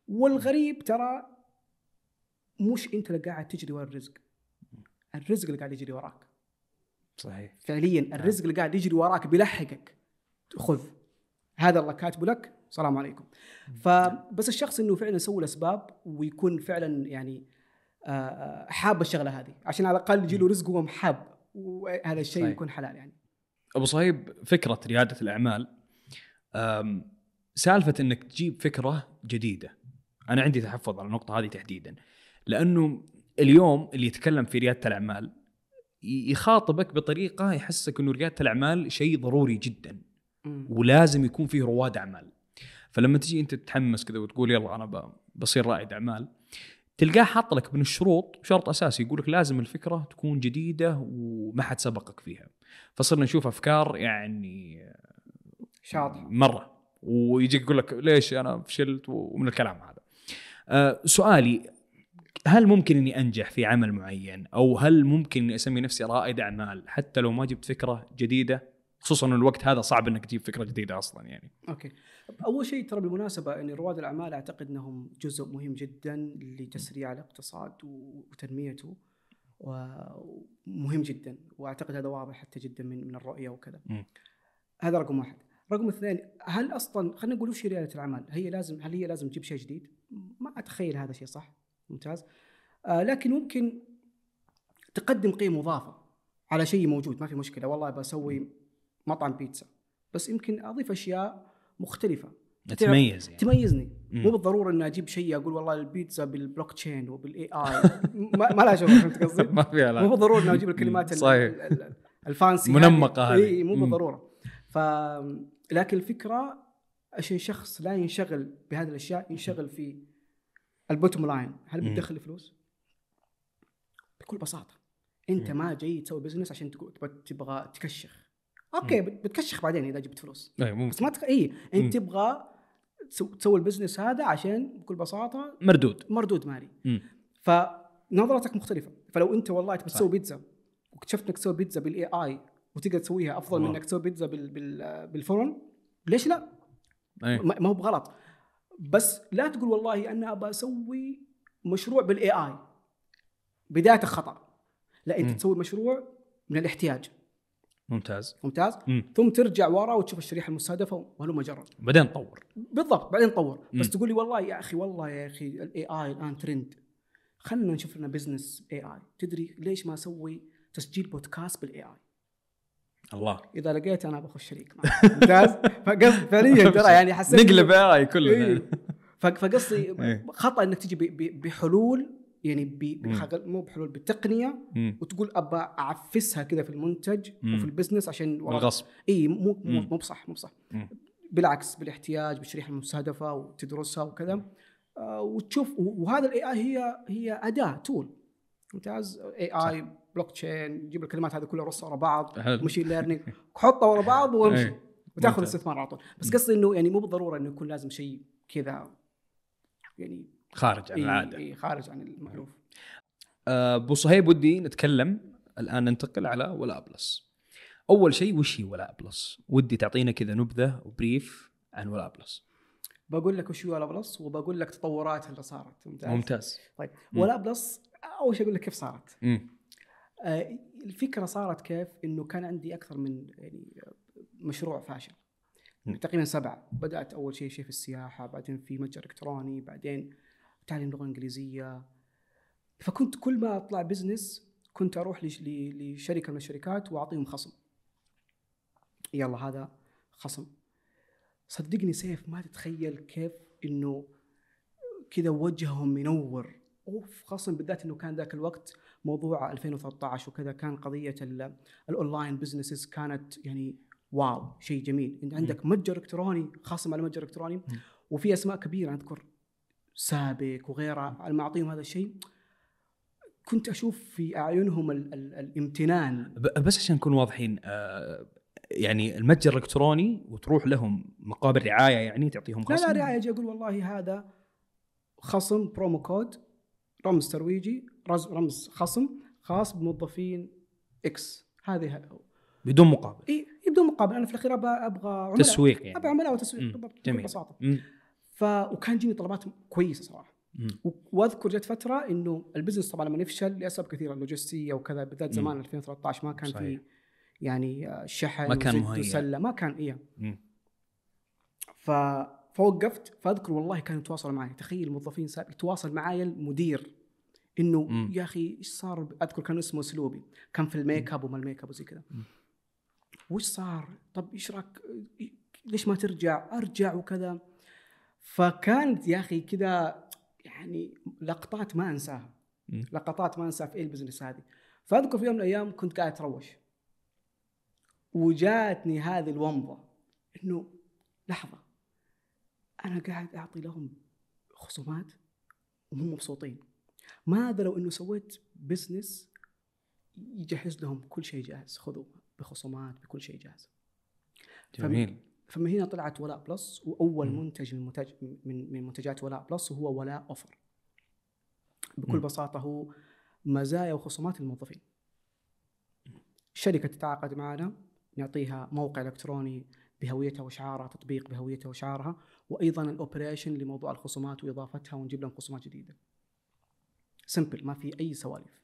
والغريب ترى مش أنت اللي قاعد تجري ورا الرزق الرزق اللي قاعد يجري وراك. صحيح. فعليا الرزق اللي قاعد يجري وراك بيلحقك خذ هذا الله كاتبه لك. السلام عليكم. فبس الشخص إنه فعلا يسوي الاسباب ويكون فعلا يعني آه، آه، حاب الشغلة هذه. عشان على الأقل يجي له رزق وهو محاب. وهذا الشيء صحيح. يكون حلال يعني. أبو صهيب فكرة ريادة الأعمال. سالفة إنك تجيب فكرة جديدة. أنا عندي تحفظ على النقطة هذه تحديدا. لأنه اليوم اللي يتكلم في ريادة الأعمال يخاطبك بطريقة يحسسك إنه ريادة الأعمال شيء ضروري جدا ولازم يكون فيه رواد أعمال. فلما تجي أنت تتحمس كذا وتقول يلا أنا بصير رائد أعمال تلقاه حاط لك من الشروط شرط أساسي يقول لك لازم الفكرة تكون جديدة وما حد سبقك فيها. فصرنا نشوف أفكار يعني شاطح مرة ويجيك يقول لك ليش أنا فشلت ومن الكلام هذا. أه سؤالي هل ممكن إني أنجح في عمل معين؟ أو هل ممكن إني أسمي نفسي رائد أعمال؟ حتى لو ما جبت فكرة جديدة خصوصا إن الوقت هذا صعب إنك تجيب فكرة جديدة أصلا يعني. أوكي. أول شيء ترى بالمناسبة إن رواد الأعمال أعتقد إنهم جزء مهم جدا لتسريع الاقتصاد وتنميته ومهم جدا. وأعتقد هذا واضح حتى جدا من من الرؤية وكذا. مم. هذا رقم واحد. رقم اثنين هل أصلا خلينا نقول وش ريادة الأعمال؟ هي لازم هل هي لازم تجيب شيء جديد؟ ما أتخيل هذا شيء صح؟ ممتاز آه لكن ممكن تقدم قيمة مضافة على شيء موجود ما في مشكلة والله بسوي مطعم بيتزا بس يمكن أضيف أشياء مختلفة تميز يعني. تميزني مم. مو بالضرورة إني أجيب شيء أقول والله البيتزا بال blockchain وبال AI ما, لها شغل فهمت قصدي؟ ما فيها مو بالضرورة إني أجيب الكلمات ال- صحيح. ال- ال- ال fancy منمقة هذه. إي مو. بالضرورة ف لكن الفكرة عشان شخص لا ينشغل بهذه الأشياء ينشغل في ال bottom line هل. بتدخل فلوس؟ بكل بساطة أنت ما جاي تسوي business عشان تقول تبغى, تبغى تكشخ okay بت- بتكشخ بعدين إذا جبت فلوس اي ممكن بس ما تخ... اي. أنت تبغى تسو- تسوي ال business هذا عشان بكل بساطة مردود مردود مالي. فنظرتك مختلفة فلو أنت والله صح. تسوي بيتزا واكتشفت إنك تسوي بيتزا بال AI وتقدر تسويها أفضل من. إنك تسوي بيتزا بال... بال... بالفرن ليش لا؟ ما ما هو بغلط بس لا تقول والله أنا ابى أسوي مشروع بال AI بداية خطا لا أنت مم. تسوي مشروع من الاحتياج. ممتاز. ممتاز؟ مم. ثم ترجع ورا وتشوف الشريحة المستهدفة وهلم جرا بعدين نطور بالضبط بعدين طور مم. بس تقول لي والله يا أخي والله يا أخي ال AI الآن ترند خلينا نشوف لنا business AI تدري ليش ما أسوي تسجيل بودكاست بال AI الله إذا لقيت أنا بخش شريك. ممتاز فقصد فعليا ترى يعني حسيت نقلب اي كلنا إيه. فقصدي إيه. خطأ إنك تجي بحلول يعني مو بحلول بتقنية مم. وتقول أبى أعفسها كذا في المنتج مم. وفي ال business عشان بالغصب إي مو مو بصح مو بصح. بالعكس بالاحتياج بالشريحه المستهدفة وتدرسها وكذا آه وتشوف وهذا ال AI هي هي أداة tool ممتاز AI blockchain جيب الكلمات هذه كلها رصها ورا بعض. machine learning حطها ورا بعض وامشي. إيه. وتاخذ ممتاز. استثمار على طول. بس قصدي إنه يعني مو بالضرورة إنه يكون لازم شيء كذا يعني خارج عن إيه العادة. إيه خارج عن المألوف آه، أبو صهيب ودي نتكلم الآن ننتقل على ولاء بلس أول شيء وش هي ولاء بلس ودي تعطينا كذا نبذة و brief عن ولاء بلس بقول لك وش هو ولاء بلس وبقول لك تطورات اللي صارت. ممتاز. ممتاز. طيب مم. ولاء بلس أول شيء أقول لك كيف صارت. مم. آه، الفكرة صارت كيف؟ إنه كان عندي أكثر من يعني مشروع فاشل. مم. تقريبا سبعة. بدأت أول شيء شيء في السياحة بعدين في متجر إلكتروني بعدين تعليم لغة إنجليزية. فكنت كل ما أطلع بزنس كنت أروح لشركة من الشركات وأعطيهم خصم. يلا هذا خصم. صدقني سيف ما تتخيل كيف إنه كذا وجههم منور أوف خاصه بالذات إنه كان ذاك الوقت موضوع 2013 وكذا كان قضية ال- الـ online businesses كانت يعني wow شيء جميل. انت عندك متجر إلكتروني خاصه على متجر إلكتروني وفي أسماء كبيرة أذكر سابق وغيرها لما أعطيهم هذا الشيء كنت أشوف في أعينهم ال- ال- الامتنان. بس عشان نكون واضحين آه، يعني المتجر الإلكتروني وتروح لهم مقابل رعاية يعني تعطيهم لا خصم؟ لا رعاية أجي أقول والله هذا خصم promo code رمز ترويجي رمز خصم خاص بموظفين X هذه بدون مقابل. إي بدون مقابل. أنا في الأخير أبغى أبغى عملاء. تسويق يعني. أبغى عملاء وتسويق. بالضبط بكل جميل. بساطه مم. ف وكان جيني طلبات كويسة صراحة. مم. وأذكر جت فترة إنه ال business طبعا لما يفشل لأسباب كثيرة لوجستيه وكذا بالذات زمان 2013 ما كان. في يعني آه، شحن ما كان مهيأ. وسلة. ما كان إيه. ف فوقفت. فأذكر والله كانوا يتواصلوا معي. تخيل الموظفين يتواصل معي المدير. إنه. يا أخي إيش صار أذكر كان اسمه اسلوبي كان في ال make up وما ال make up وزي كذا. وش صار؟ طب إيش رايك ليش ما ترجع؟ أرجع وكذا. فكانت يا أخي كذا يعني لقطات ما أنساها. لقطات ما أنساها في ال business هذه. فأذكر في يوم من الأيام كنت قاعد أتروش. وجاتني هذه الومضة إنه لحظة أنا قاعد أعطي لهم خصومات وهم مبسوطين. ماذا لو إنه سويت business يجهز لهم كل شيء جاهز؟ خذوا بخصومات بكل شيء جاهز. جميل. فمن هنا طلعت ولاء بلس وأول مم. منتج من منتج من من منتجات ولاء بلس وهو ولاء offer بكل مم. بساطة هو مزايا وخصومات للموظفين الشركة تتعاقد معنا نعطيها موقع إلكتروني بهويتها وشعارها تطبيق بهويتها وشعارها وأيضا ال operation لموضوع الخصومات وإضافتها ونجيب لهم خصومات جديدة. simple ما في أي سوالف.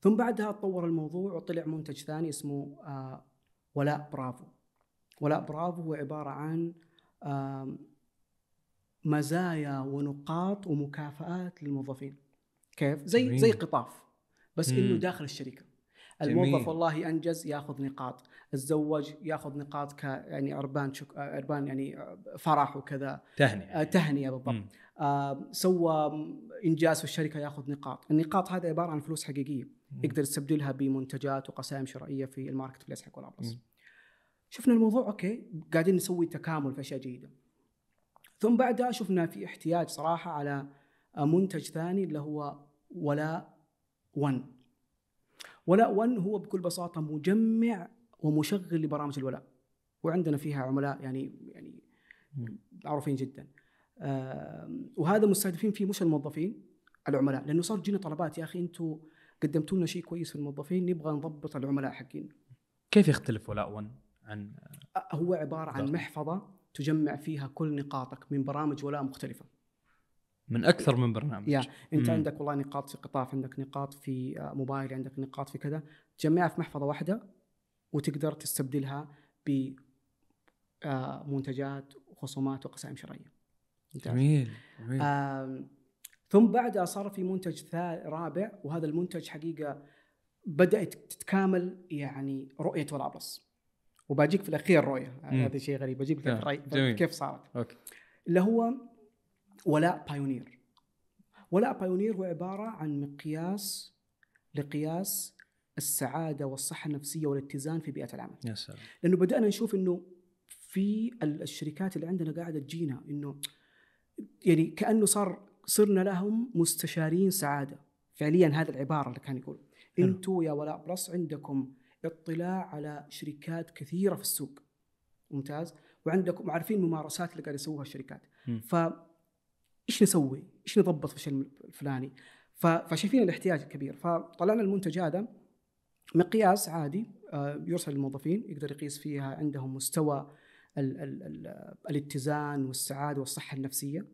ثم بعدها تطور الموضوع وطلع منتج ثاني اسمه آه ولاء برافو ولاء برافو هو عبارة عن آم، مزايا ونقاط ومكافآت للموظفين كيف؟ زي جميل. زي قطاف بس مم. انه داخل جميل. الموظف والله انجز ياخذ نقاط، تزوج ياخذ نقاط ك يعني عربان شك... عربان يعني فرح وكذا، تهنئة آه، تهنئة بالضبط. مم. آه، سوى إنجاز في الشركة ياخذ نقاط، النقاط هذه عبارة عن فلوس حقيقية يقدر يستبدلها بمنتجات وقسائم شرائية في ال marketplace حق ولاء. مم. شفنا الموضوع أوكي قاعدين نسوي تكامل في أشياء جيده. ثم بعدها شفنا في احتياج صراحة على آه، منتج ثاني اللي هو ولاء 1. ولاء 1 هو بكل بساطة مجمع ومشغل لبرامج الولاء. وعندنا فيها عملاء يعني يعني. معروفين جدا. وهذا مستهدفين فيه مش الموظفين العملاء لأنه صار جينا طلبات يا أخي أنتم قدمتوا لنا شيء كويس في الموظفين نبغى نضبط العملاء حقين كيف يختلف ولاء 1 عن هو عبارة عن. محفظة تجمع فيها كل نقاطك من برامج ولاء مختلفة من أكثر من برنامج. يا أنت مم. عندك والله نقاط في قطاف عندك نقاط في آه، موبايل عندك نقاط في كذا. تجمعها في محفظة واحدة وتقدر تستبدلها ب آه، منتجات وخصومات وقسائم ممتاز. جميل جميل. ثم بعدها صار في منتج رابع وهذا المنتج حقيقة بدأت تتكامل يعني رؤية ولاء بلس وباجيك في الأخير رؤية. هذا شيء غريب. بجيب لك. كيف صارت؟ okay. اللي هو ولاء pioneer ولاء pioneer هو عبارة عن مقياس لقياس السعادة والصحة النفسية والاتزان في بيئة العمل. يا سلام. لأنه بدأنا نشوف إنه في ال- الشركات اللي عندنا قاعدة تجينا إنه يعني كأنه صار صرنا لهم مستشارين سعادة. فعليا هذه العبارة اللي كان يقول. أنتم يا ولاء بلس عندكم اطلاع على شركات كثيرة في السوق. ممتاز. وعندكم عارفين الممارسات اللي قاعد يسووها الشركات. مم. ف إيش نسوي؟ إيش نضبط في الشيء الفلاني؟ فشايفين الاحتياج كبير فطلعنا المنتج هذا مقياس عادي آه، يرسل للموظفين يقدر يقيس فيها عندهم مستوى ال ال ال الاتزان والسعادة والصحة النفسية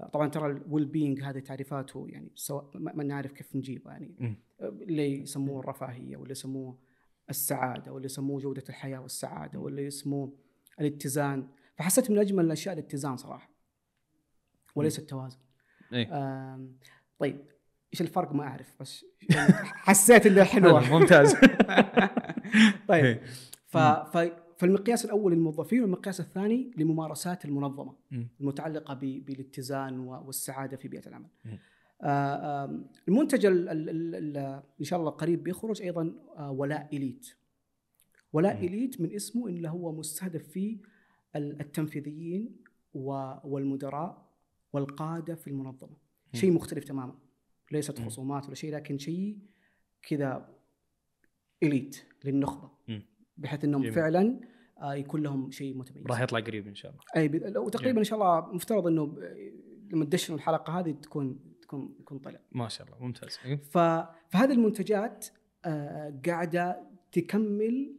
آه، طبعا ترى الويل بينج هذه تعريفاته يعني سواء ما نعرف كيف نجيبها يعني. آه، اللي يسموه الرفاهية واللي يسموه السعادة واللي يسموه جودة الحياة والسعادة واللي يسموه الاتزان فحسيت من أجمل الاشياء الاتزان صراحة وليس التوازن إيه. طيب إيش الفرق ما أعرف بس حسيت انها حلوة حلو، ممتاز طيب. ف... ف... فالمقياس الأول للموظفين والمقياس الثاني لممارسات المنظمة. المتعلقة ب... بالاتزان و... والسعادة في بيئة العمل. آه المنتج ال... ال... ال... إن شاء الله قريب بيخرج أيضا آه ولاء إليت. ولاء. إليت من اسمه إنه هو مستهدف فيه ال- التنفيذيين. والمدراء والقادة في المنظمة. شيء مختلف تماما. ليست. خصومات ولا شيء لكن شيء كذا اليت للنخبة. بحيث إنهم جميل. فعلا آه، يكون لهم شيء متميز. راح يطلع قريب إن شاء الله أي ب- لو تقريبا جميل. إن شاء الله مفترض إنه ب- لما تدشن الحلقة هذه تكون تكون تكون طلع. ما شاء الله ممتاز إيه. ف... فهذه المنتجات آه، قاعدة تكمل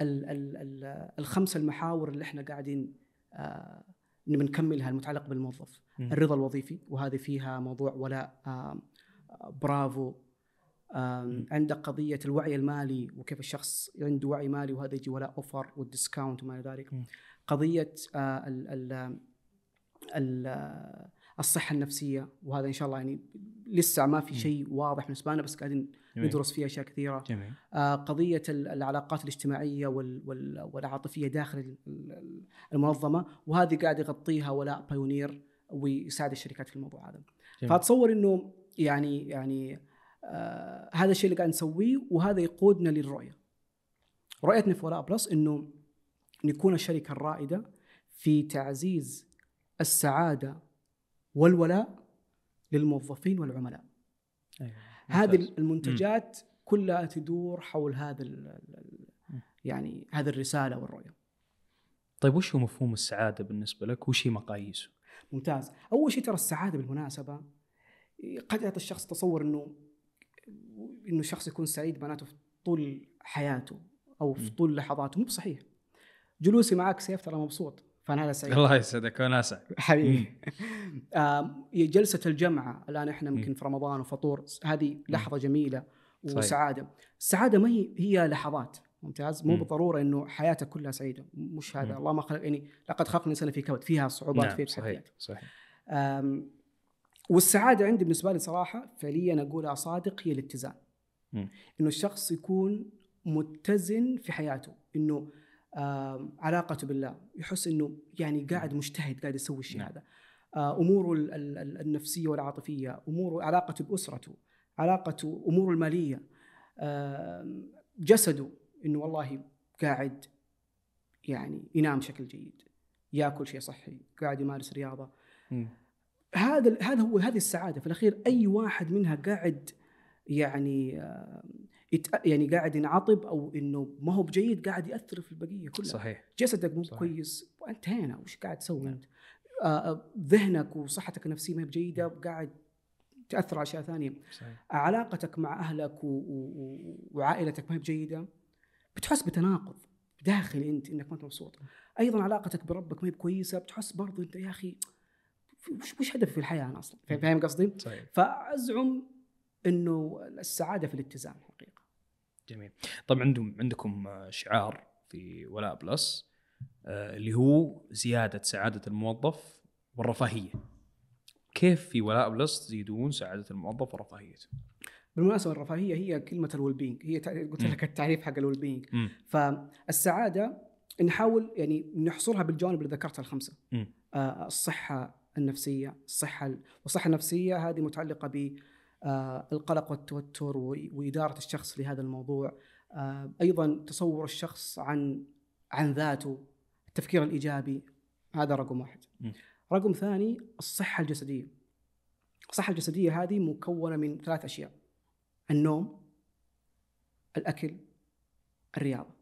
ال... ال... ال... الخمسه المحاور اللي إحنا قاعدين آه، نكملها المتعلق بالموظف. الرضا الوظيفي وهذه فيها موضوع ولاء برافو عندك قضية الوعي المالي وكيف الشخص عنده وعي مالي وهذا يجي ولاء offer وال discount وما إلى ذلك. قضية آه، ال ال ال آه، الصحة النفسية وهذا إن شاء الله يعني لسه ما في. شيء واضح بالنسبة لنا بس قاعدين. ندرس فيه أشياء كثيرة جميل آه، قضية ال- العلاقات الاجتماعية وال- وال- والعاطفية داخل ال- ال- المنظمة وهذه قاعد يغطيها ولاء pioneer ويساعد الشركات في الموضوع هذا جميل. فأتصور إنه يعني يعني آه هذا الشيء اللي قاعد نسويه وهذا يقودنا للرؤية. رؤيتنا في ولاء بلس إنه نكون الشركة الرائدة في تعزيز السعادة والولاء للموظفين والعملاء. أيوة. هذه. المنتجات كلها تدور حول هذا ال- ال- ال- مم. يعني هذه الرسالة والرؤية. طيب وش هو مفهوم السعادة بالنسبة لك وش هي مقاييسه ممتاز. أول شيء ترى السعادة بالمناسبة قد يعطي الشخص تصور إنه إنه الشخص يكون سعيد معناته في طول حياته أو في. طول لحظاته. مو بصحيح. جلوسي معك سيف ترى مبسوط فأنا هذا سعيد. الله يسعدك وأنا أسعد. حبيبي. جلسة الجمعة. الآن إحنا. يمكن في رمضان وفطور. هذه لحظة جميلة. وسعادة. السعادة ما هي هي لحظات. ممتاز. مو. بالضرورة إنه حياتك كلها سعيدة. مش هذا. الله ما خلق يعني لقد خلقنا الانسان في كبد. فيها صعوبات نعم فيها صحيح تحديات صحيح. أم، والسعادة عندي بالنسبة لي صراحة فعليا اقولها صادق هي الاتزان. إنه الشخص يكون متزن في حياته. إنه علاقته بالله. يحس إنه يعني قاعد مجتهد قاعد يسوي الشيء نعم. هذا. آه، أموره ال- ال- ال- النفسية والعاطفية أموره علاقته بأسرته علاقته أموره المالية جسده. إنه والله قاعد يعني ينام بشكل جيد ياكل شيء صحي قاعد يمارس رياضة. مم. هذا هذا هو هذه السعادة. في الأخير أي واحد منها قاعد يعني آه، يعني قاعد ينعطب أو إنه ما هو بجيد قاعد يأثر في البقية كلها. صحيح. جسدك مو صحيح. كويس انتهينا وش قاعد تسوي نعم. أنت؟ آه، آه، ذهنك وصحتك النفسية ما هي بجيدة قاعد تأثر على أشياء ثانية. صحيح. علاقتك مع أهلك و- و- وعائلتك ما هي بجيدة. بتحس بتناقض داخلي أنت إنك ما أنت مبسوط. أيضا علاقتك بربك ما هي كويسه بتحس برضو أنت يا أخي وش وش هدفي في الحياة أنا أصلا. فاهم- قصدي؟ صحيح. فأزعم إنه السعادة في الاتزان حقيقة. جميل. طبعا عندهم عندكم شعار في ولاء بلس آه، اللي هو زيادة سعادة الموظف والرفاهية. كيف في ولاء بلس تزيدون سعادة الموظف ورفاهيته بالمناسبة الرفاهيه هي كلمة ال well-being هي قلت. لك التعريف حق ال well-being. فالسعاده نحاول يعني نحصرها بالجوانب اللي ذكرتها الخمسة. آه، الصحة النفسية الصحة والصحة النفسية هذه متعلقة بالقلق والتوتر و- وإدارة الشخص لهذا الموضوع آه، أيضا تصور الشخص عن عن ذاته التفكير الإيجابي هذا رقم واحد م. رقم ثاني الصحة الجسدية الصحة الجسدية هذه مكونة من ثلاث أشياء النوم الأكل الرياضة.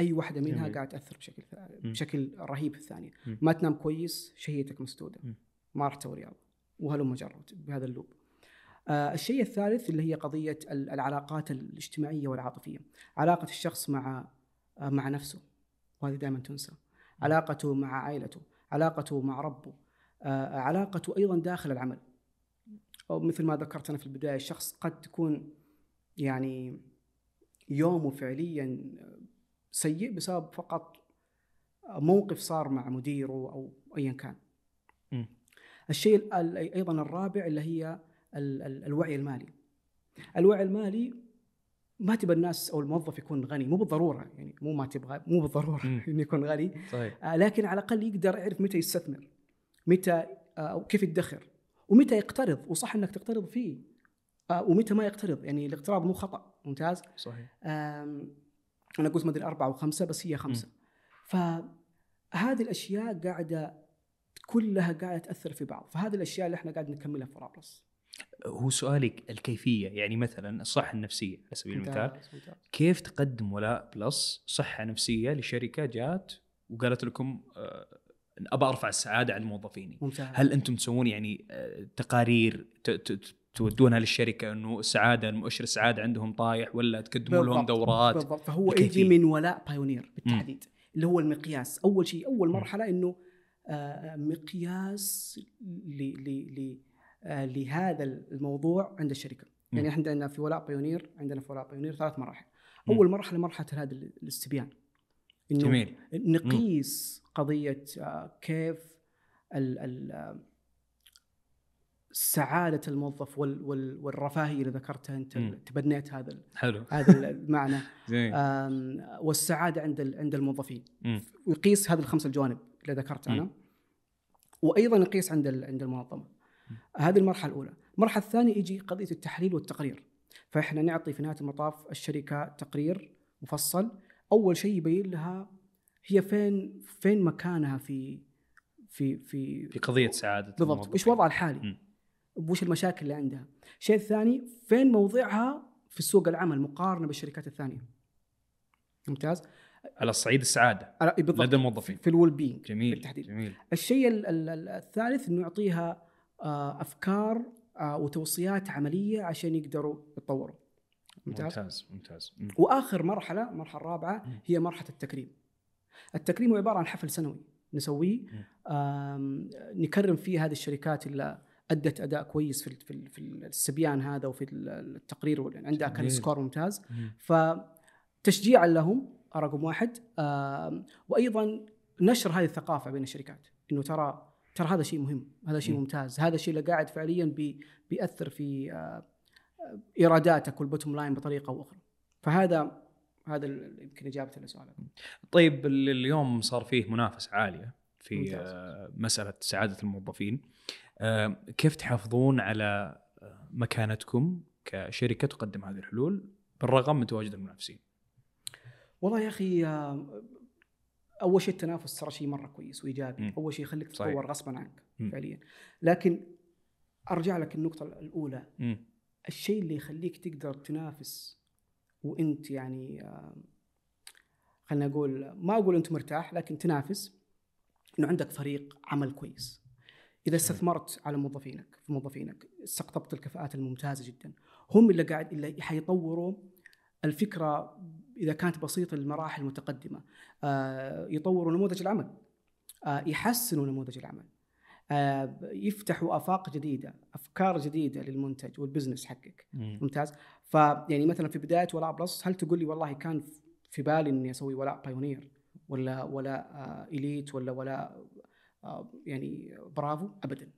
أي واحدة منها جميل. قاعد تأثر بشكل. بشكل رهيب في الثانية. م. ما تنام كويس شهيتك مسدودة. م. ما راح تسوي رياضة. وهلم جرت بهذا اللوب. آه الشيء الثالث اللي هي قضية ال- العلاقات الاجتماعية والعاطفية. علاقة الشخص مع آه مع نفسه. وهذه دائما تنسى. علاقته مع عائلته. علاقته مع ربه. آه علاقته أيضا داخل العمل. أو مثل ما ذكرت أنا في البداية الشخص قد تكون يعني يومه فعليا سيء بسبب فقط موقف صار مع مديره أو ايا كان. م. الشيء ال- ال- أيضا الرابع اللي هي ال- ال- الوعي المالي. الوعي المالي ما تبى الناس أو الموظف يكون غني مو بالضرورة يعني مو ما تبغى مو بالضرورة. إنه يكون غني صحيح آه، لكن على الأقل يقدر يعرف متى يستثمر متى آه، أو كيف يدخر ومتى يقترض؟ وصح إنك تقترض فيه. آه، ومتى ما يقترض؟ يعني الاقتراض مو خطأ. ممتاز؟ صحيح. أنا قلت ما أدري أربعة وخمسه بس هي خمسة. فهذه الأشياء قاعدة كلها قاعدة تأثر في بعض. فهذه الأشياء اللي إحنا قاعد نكملها في ولاء بلس. هو سؤالي الكيفية. يعني مثلا الصحة النفسية على سبيل المثال. كيف تقدم ولاء بلس صحة نفسية لشركة جات وقالت لكم آه، أبى أرفع السعادة عند موظفيني. ممتاز. هل أنتم تسوون يعني آه، تقارير تودونها للشركة إنه السعادة المؤشر السعادة عندهم طايح ولا تقدموا لهم دورات؟ بالضبط. فهو. يجي من ولاء بايونير بالتحديد اللي هو المقياس. أول شيء أول مرحلة إنه آه، مقياس ل ل ل آه، لهذا الموضوع عند الشركة. مم. يعني إحنا عندنا في ولاء بايونير عندنا في ولاء بايونير ثلاث مراحل. أول مرحلة مرحلة هذا الاستبيان. إنه جميل. نقيس قضية آه، كيف سعادة الموظف وال وال والرفاهية اللي ذكرتها أنت. تبنيت هذا حلو. هذا المعنى والسعادة عند عند الموظفين. ويقيس هذه الخمس الجوانب اللي ذكرتها أنا. وأيضا يقيس عند عند المنظمة. هذه المرحلة الأولى. المرحلة الثانية يجي قضية التحليل والتقرير. فإحنا نعطي في نهاية المطاف الشركة تقرير مفصل. أول شيء يبين لها هي فين فين مكانها في في في في قضية سعادة بالضبط. وش وضعها الحالي. وش المشاكل اللي عندها؟ الشيء الثاني فين موضعها في سوق العمل مقارنة بالشركات الثانية؟ ممتاز. على الصعيد السعادة على- بالضبط. لدى الموظفين. في الويل بينج جميل بالتحديد جميل. الشيء ال- ال- ال- الثالث إنه يعطيها آه، أفكار آه، وتوصيات عملية عشان يقدروا يتطوروا. ممتاز. ممتاز ممتاز. مم. وآخر مرحلة المرحلة الرابعة. هي مرحلة التكريم. التكريم هو عبارة عن حفل سنوي نسويه نكرم فيه هذه الشركات اللي أدت أداء كويس في في في الاستبيان هذا وفي ال- التقرير عندها كان. score ممتاز مم. فتشجيعا لهم رقم واحد وأيضا نشر هذه الثقافة بين الشركات إنه ترى ترى هذا شيء مهم هذا شيء مم. ممتاز هذا الشيء اللي قاعد فعليا بي بيأثر في إيراداتك وال bottom line بطريقة أو أخرى فهذا هذا يمكن إجابة لسؤالك طيب ال- اليوم صار فيه منافسة عالية في ممتاز. آه، مسألة سعادة الموظفين آه، كيف تحافظون على آه، مكانتكم كشركة تقدم هذه الحلول بالرغم من تواجد المنافسين والله يا أخي أول شيء التنافس ترى شيء مرة كويس وإيجابي. أول شيء يخليك. تتطور غصبا عنك مم. فعليا لكن أرجع لك النقطة الأولى مم. الشيء اللي يخليك تقدر تنافس وإنت يعني خلينا أقول ما أقول إنت مرتاح لكن تنافس إنه عندك فريق عمل كويس. إذا استثمرت على موظفينك في موظفينك استقطبت الكفاءات الممتازة جدا هم اللي قاعد اللي حيطوروا الفكرة إذا كانت بسيطة للمراحل المتقدمة. آه، يطوروا نموذج العمل. آه، يحسنوا نموذج العمل. يفتحوا آفاق جديدة أفكار جديدة للمنتج وال business حقك. مم. ممتاز. فيعني مثلا في بداية ولاء بلس هل تقول لي والله كان في بالي إني أسوي ولاء بايونير ولا ولا آه elite ولا ولا آه يعني برافو ابدا.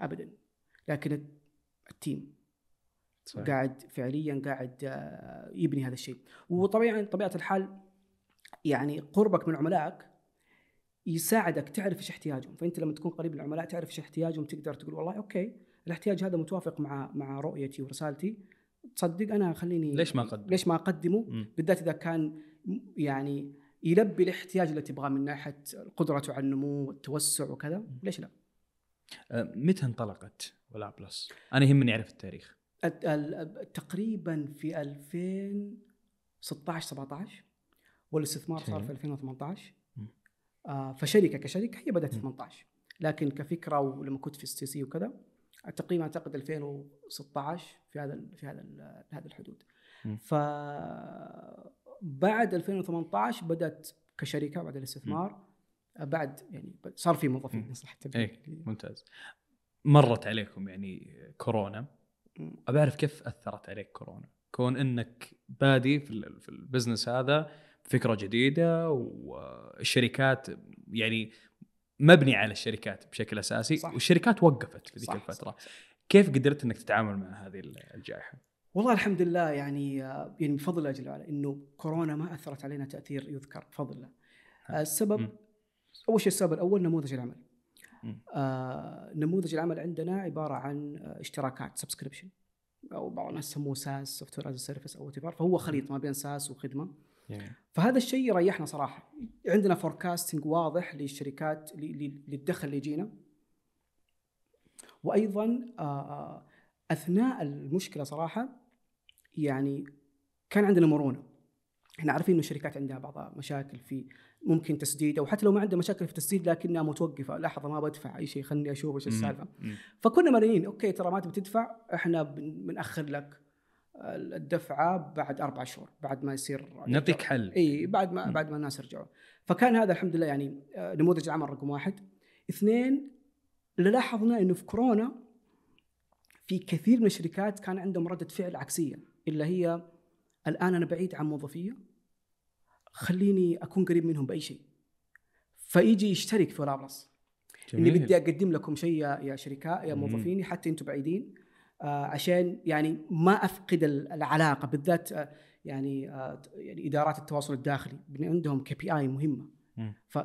ابدا. لكن ال team. صحيح. قاعد فعليا قاعد آه يبني هذا الشيء. وطبيعا طبيعة الحال يعني قربك من عملائك يساعدك تعرف إيش احتياجهم فأنت لما تكون قريب من العملاء تعرف إيش احتياجهم تقدر تقول والله okay الاحتياج هذا متوافق مع مع رؤيتي ورسالتي تصدق أنا خليني ليش ما اقدم؟ ليش ما أقدمه مم. بالذات إذا كان يعني يلبي الاحتياج اللي تبغاه من ناحية قدرته على النمو والتوسع وكذا ليش لا؟ آه، متى انطلقت ولاء بلس؟ أنا يهمني أعرف التاريخ الت- ال- تقريبا في 2016 17 والاستثمار صار. في 2018 مم. آه فشركة كشركة هي بدأت مم. 18 لكن كفكرة ولما كنت في ال CC وكذا تقريبا أعتقد 2016 في هذا في هذا هذا الحدود. ف بعد 2018 بدأت كشركة بعد الاستثمار آه، بعد يعني صار في موظفين التعبير. إيه. ممتاز مرت عليكم يعني كورونا. ابى أعرف كيف أثرت عليك كورونا كون إنك بادي في ال business هذا فكرة جديدة والشركات يعني مبني على الشركات بشكل أساسي صح. والشركات وقفت في ذيك الفترة صح، صح. كيف قدرت إنك تتعامل مع هذه الجائحة والله الحمد لله يعني يعني بفضل الله جل وعلا إنه كورونا ما أثرت علينا تأثير يذكر بفضل الله. آه، السبب مم. أول شيء السبب الأول نموذج العمل. آه نموذج العمل عندنا عبارة عن آه، اشتراكات subscription أو بعض الناس يسموه SaaS software as service أو whatever، فهو خليط ما بين SaaS وخدمة. فهذا الشيء يريحنا صراحة. عندنا forecasting واضح للشركات للدخل اللي يجينا. وأيضا أثناء المشكلة صراحة يعني كان عندنا مرونة. إحنا عارفين إنه الشركات عندها بعض مشاكل في ممكن تسديد أو حتى لو ما عندها مشاكل في التسديد لكنها متوقفة. لحظة ما بدفع أي شيء خلني أشوف إيش السالفة. فكنا مرنين أوكي ترى ما تبي تدفع إحنا بن- بنأخر لك. الدفعة بعد أربع شهور بعد ما يصير نعطيك حل. إي بعد ما مم. بعد ما الناس رجعوا فكان هذا الحمد لله يعني آه، نموذج العمل رقم واحد. اثنين اللي لاحظنا إنه في كورونا في كثير من الشركات كان عندهم ردة فعل عكسية اللي هي الآن أنا بعيد عن موظفية خليني أكون قريب منهم بأي شيء. فيجي يشترك في ولا إني بدي أقدم لكم شيء يا شركاء يا. موظفيني حتى أنتم بعيدين. عشان يعني ما أفقد ال- العلاقة بالذات آه يعني آه يعني إدارات التواصل الداخلي عندهم كي بي آي مهمة. ف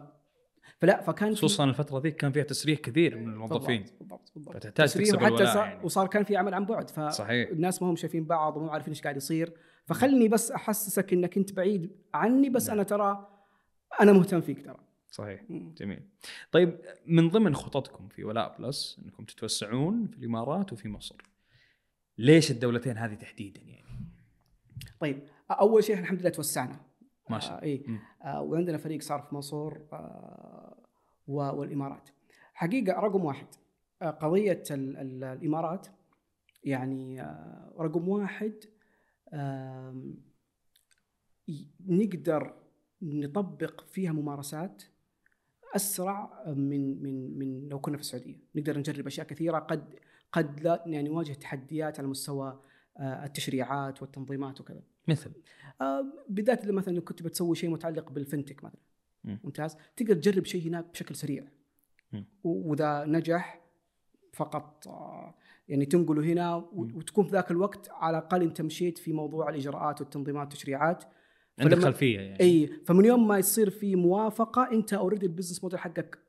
فلا فكان خصوصا الفترة ذيك كان فيها تسريح كثير من الموظفين بالضبط بالضبط, بالضبط. فتحتاج تسريح تكسب وحتى يعني. وصار كان في عمل عن بعد فالناس ما هم شايفين بعض ومو عارفين إيش قاعد يصير فخلني بس أحسسك إنك أنت بعيد عني بس نعم. أنا ترى أنا مهتم فيك ترى صحيح مم. جميل طيب من ضمن خططكم في ولاء بلس إنكم تتوسعون في الإمارات وفي مصر ليش الدولتين هذه تحديدا يعني؟ طيب أول شيء الحمد لله توسعنا. ما شاء الله. آه مم. آه وعندنا فريق صار في مصر آه والإمارات. حقيقة رقم واحد آه قضية ال ال الإمارات يعني آه رقم واحد ي- نقدر نطبق فيها ممارسات أسرع من من من لو كنا في السعودية. نقدر نجرب أشياء كثيرة قد قد لا يعني نواجه تحديات على مستوى آه، التشريعات والتنظيمات وكذا. مثل؟ بالذات لما مثلا لو كنت بتسوي شيء متعلق بال fintech مثلا. مم. ممتاز؟ تقدر تجرب شيء هناك بشكل سريع. وإذا نجح فقط آه، يعني تنقله هنا وتكون في ذاك الوقت على الأقل أنت مشيت في موضوع الإجراءات والتنظيمات والتشريعات. عندك خلفية يعني. إي فمن يوم ما يصير في موافقة أنت already ال business model حقك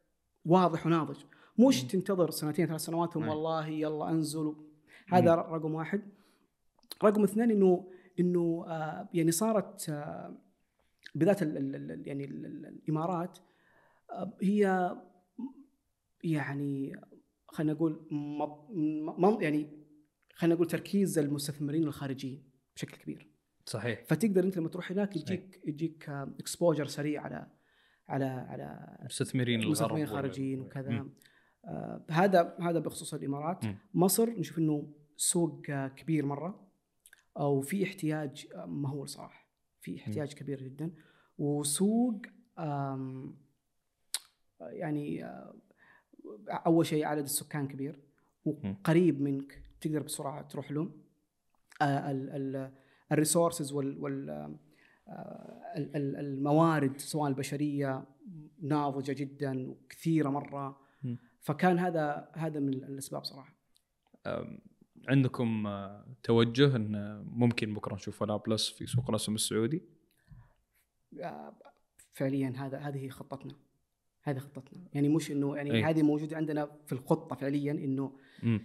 واضح وناضج. مش. تنتظر سنتين ثلاث سنوات ثم أي. والله يلا أنزل هذا رقم واحد رقم اثنين إنه إنه آه يعني صارت آه بالذات ال- ال- ال- يعني ال- ال- الإمارات آه هي يعني خلينا نقول يعني خلينا نقول تركيز المستثمرين الخارجيين بشكل كبير صحيح فتقدر أنت لما تروح هناك. يجيك يجيك اكسبوجر سريع على على على مستثمرين الغرب المستثمرين الخارجيين. وكذا آه هذا هذا بخصوص الإمارات. مم. مصر نشوف إنه سوق آه، كبير مرة أو في احتياج آه، مهول صراحة. في احتياج كبير جدا. وسوق يعني آه، أول شيء عدد السكان كبير. وقريب منك تقدر بسرعة تروح له ال resources وال وال آه، ال- ال- الموارد سواء البشرية ناضجه جدا وكثيره مرة. فكان هذا هذا من الأسباب صراحة عندكم آه، توجه إن ممكن بكرة نشوف ولا بلس في سوق الأسهم السعودي آه، فعليا هذا هذه خطتنا هذه خطتنا يعني مش إنه يعني أي. هذه موجودة عندنا في الخطة فعليا إنه مم.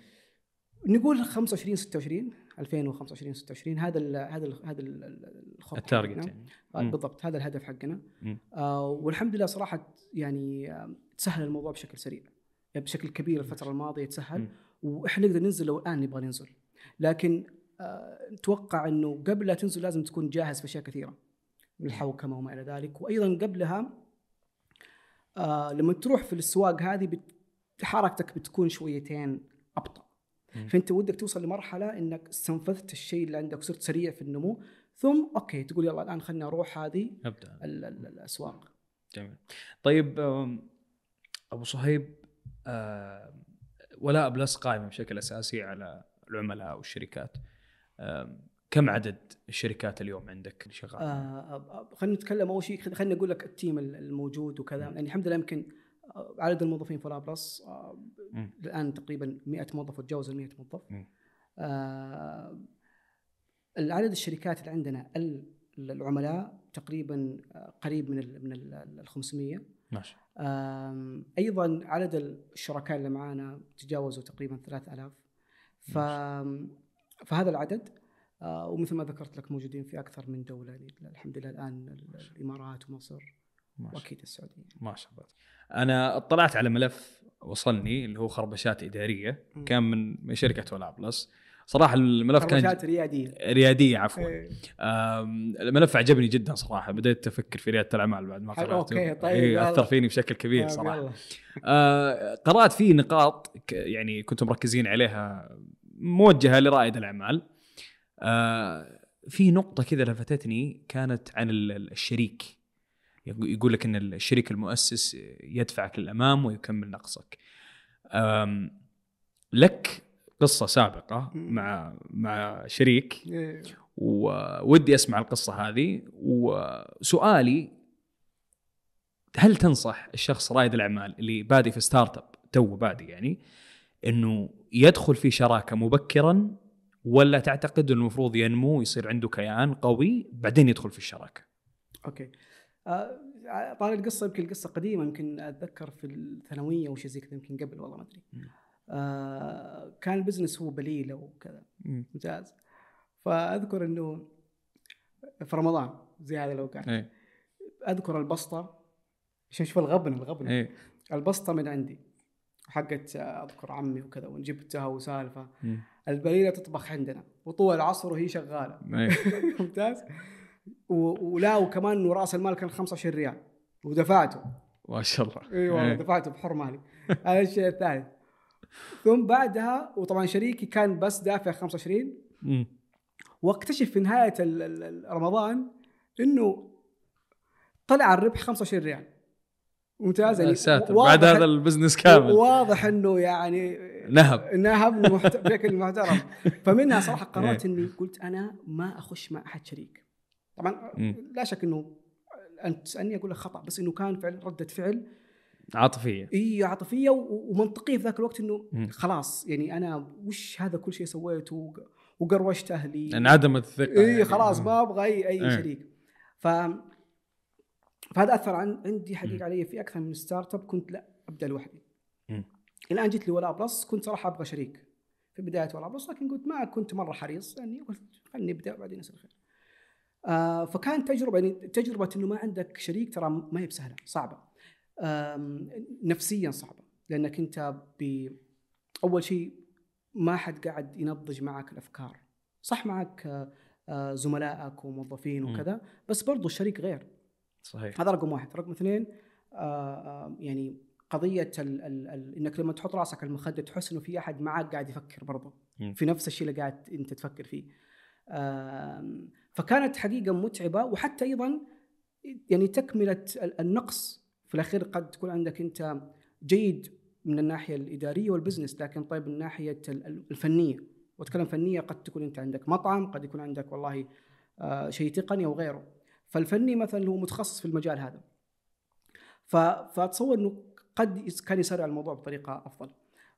نقول 25 26 2025 26 هذا ال هذا ال هذا ال- ال- الخطة التارجت. يعني آه مم. بالضبط هذا الهدف حقنا. آه والحمد لله صراحة يعني آه تسهل الموضوع بشكل سريع بشكل كبير الفترة الماضية تسهل. وإحنا نقدر ننزل لو الآن نبغى ننزل. لكن آه نتوقع إنه قبل لا تنزل لازم تكون جاهز في أشياء كثيرة الحوكمة وما إلى ذلك. وأيضا قبلها آه لما تروح في الاسواق هذه بت- حركتك بتكون شويتين أبطأ. فأنت ودك توصل لمرحلة إنك استنفذت الشيء اللي عندك وصرت سريع في النمو ثم okay تقول يلا الآن خلينا أروح هذه أبدأ. ال- ال- الأسواق. جميل. طيب أبو صهيب ولاء بلس قائمه بشكل أساسي على العملاء والشركات كم عدد الشركات اليوم عندك شغال؟ آه آه، خلينا نتكلم أول شيء خلينا نقول لك ال team ال- الموجود وكذا يعني الحمد لله يمكن آه، عدد الموظفين في بلس آه،. الآن تقريبا 100 موظف وتجاوز ال 100 موظف. آه العدد الشركات اللي عندنا ال- العملاء تقريبا قريب من ال من ال 500 ماشي. أيضا عدد الشركاء اللي معانا تجاوزوا تقريبا 3000 ف فهذا العدد آه، ومثل ما ذكرت لك موجودين في أكثر من دولة يعني الحمد لله الآن ال- الإمارات ومصر وأكيد السعودية. ما شاء الله. أنا اطلعت على ملف وصلني اللي هو خربشات إدارية. مم. كان من من شركة ولا بلس صراحة الملف كان ريادية. ريادية عفوا. آم، الملف عجبني جدا صراحة. بديت أفكر في ريادة الأعمال بعد ما قراته okay، طيب، يلا. أثر فيني بشكل كبير طيب، صراحة. آه، قرأت فيه نقاط يعني كنتم مركزين عليها موجهة لرائد الأعمال. آه، في نقطة كذا لفتتني كانت عن ال- ال- الشريك. يقو- يقول لك إن الشريك المؤسس يدفعك للأمام ويكمل نقصك. لك قصة سابقة. مع مع شريك. وودي أسمع القصة هذه وسؤالي هل تنصح الشخص رائد الأعمال اللي بادي في startup تو بادي يعني إنه يدخل في شراكة مبكرا ولا تعتقد إنه المفروض ينمو ويصير عنده كيان قوي بعدين يدخل في الشراكة؟ okay آه، طال القصة يمكن قصة قديمة يمكن أتذكر في الثانوية أو شيء زي كذا يمكن قبل والله ما أدري. آه كان ال business هو بليله وكذا ممتاز. فأذكر إنه في رمضان زي هذا الاوقات إيه. أذكر البسطة. عشان شوف الغبن الغبن. إيه. البسطة من عندي. حقت أذكر عمي وكذا وجبتها وسالفة. البليلة تطبخ عندنا وطول العصر وهي شغالة. إيه. ممتاز. ولا وكمان إنه رأس المال كان 25 ريال. ودفعته. ما شاء الله. اي والله إيه. دفعته بحر مالي. هذا الشيء الثالث. ثم بعدها وطبعا شريكي كان بس دافع 25 مم. واكتشف في نهاية رمضان إنه طلع الربح 25 ريال ممتاز يا ساتر واضح- بعد هذا ال business كامل واضح إنه يعني نهب نهب بشكل محترم فمنها صراحة قررت إيه. إني قلت أنا ما أخش مع أحد شريك طبعا. لا شك إنه انت تسألني أقول لك خطأ بس إنه كان فعل ردة فعل عاطفية إي عاطفية ومنطقية في ذاك الوقت إنه. خلاص يعني أنا وش هذا كل شيء سويته وق- وقروشت أهلي انعدمت الثقة إي يعني. خلاص. ما أبغى اي أي إيه. شريك ف فهذا أثر عن عندي. حقيقة علي في أكثر من startup كنت لا أبدأ لوحدي. الان جيت لي ولا بلس كنت صراحة أبغى شريك في بداية ولا بلس لكن قلت ما كنت مرة حريص يعني قلت خليني أبدأ بعدين يصير خير آه فكانت تجربة يعني تجربة إنه ما عندك شريك ترى ما هي بسهلة صعبة نفسيا صعبة لأنك أنت ب أول شيء ما حد قاعد ينضج معك الأفكار. صح معك زملائك وموظفين. وكذا بس برضو الشريك غير. صحيح. هذا رقم واحد. رقم اثنين يعني قضية ال ال ال إنك لما تحط راسك على المخدة تحس إنه في أحد معك قاعد يفكر برضه. في نفس الشيء اللي قاعد أنت تفكر فيه. فكانت حقيقة متعبة وحتى أيضا يعني تكملة ال- النقص في الأخير قد تكون عندك أنت جيد من الناحية الإدارية والبزنس لكن طيب من ال- الفنية. وأتكلم فنية قد تكون أنت عندك مطعم قد يكون عندك والله آه، شيء تقني أو غيره. فالفني مثلا هو متخصص في المجال هذا. فأتصور إنه قد كان يسرع الموضوع بطريقة أفضل.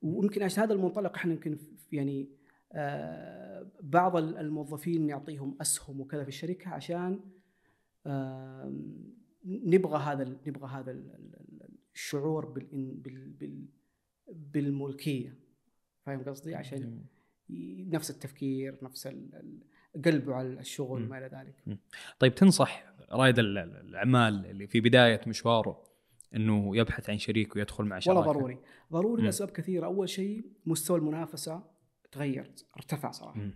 ويمكن عشان هذا المنطلق إحنا يمكن يعني آه، بعض ال- الموظفين نعطيهم أسهم وكذا في الشركة عشان نبغى هذا نبغى هذا ال- ال- ال- شعور بال بال بال بالملكية. فاهم قصدي؟ عشان نفس التفكير نفس قلبه على الشغل. وما إلى ذلك. طيب تنصح رائد ال- ال- الأعمال اللي في بداية مشواره إنه يبحث عن شريك ويدخل مع شراكة؟ والله ضروري ضروري. لأسباب كثيرة. أول شيء مستوى المنافسة تغير ارتفع صراحة. مم.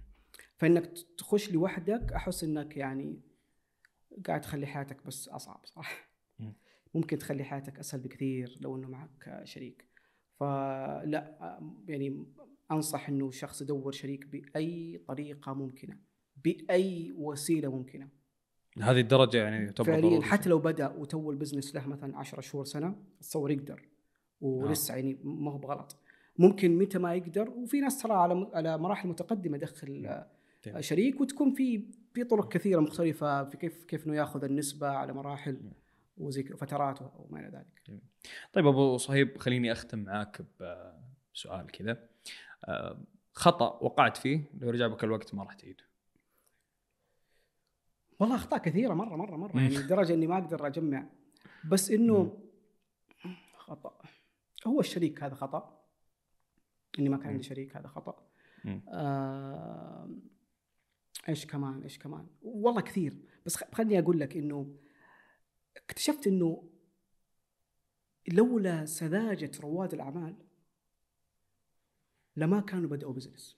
فإنك تخش لوحدك أحس إنك يعني قاعد تخلي حياتك بس أصعب صراحة مم. ممكن تخلي حياتك أسهل بكثير لو إنه معك شريك. فلا يعني أنصح إنه الشخص يدور شريك بأي طريقة ممكنة بأي وسيلة ممكنة. هذه الدرجة يعني فعليا. حتى لو بدأ وتو البزنس له مثلا 10 شهور سنة تصور يقدر. ولسه يعني ما هو بغلط. ممكن متى ما يقدر وفي ناس ترى على على مراحل متقدمة يدخل آه، شريك وتكون في في طرق كثيرة مختلفة في كيف كيف إنه يأخذ النسبة على مراحل وزي كذا فترات وما إلى ذلك. طيب أبو صهيب خليني أختم معاك بسؤال كذا. آه، خطأ وقعت فيه لو رجع بك الوقت ما راح تعيده. والله أخطاء كثيرة مرة مرة مرة. يعني لدرجة إني ما أقدر أجمع. بس إنه خطأ. هو الشريك هذا خطأ. إني ما كان عندي شريك هذا خطأ. آه إيش كمان إيش كمان. والله كثير. بس خليني أقول لك إنه اكتشفت إنه لولا سذاجة رواد الأعمال لما كانوا بدأوا بزنس.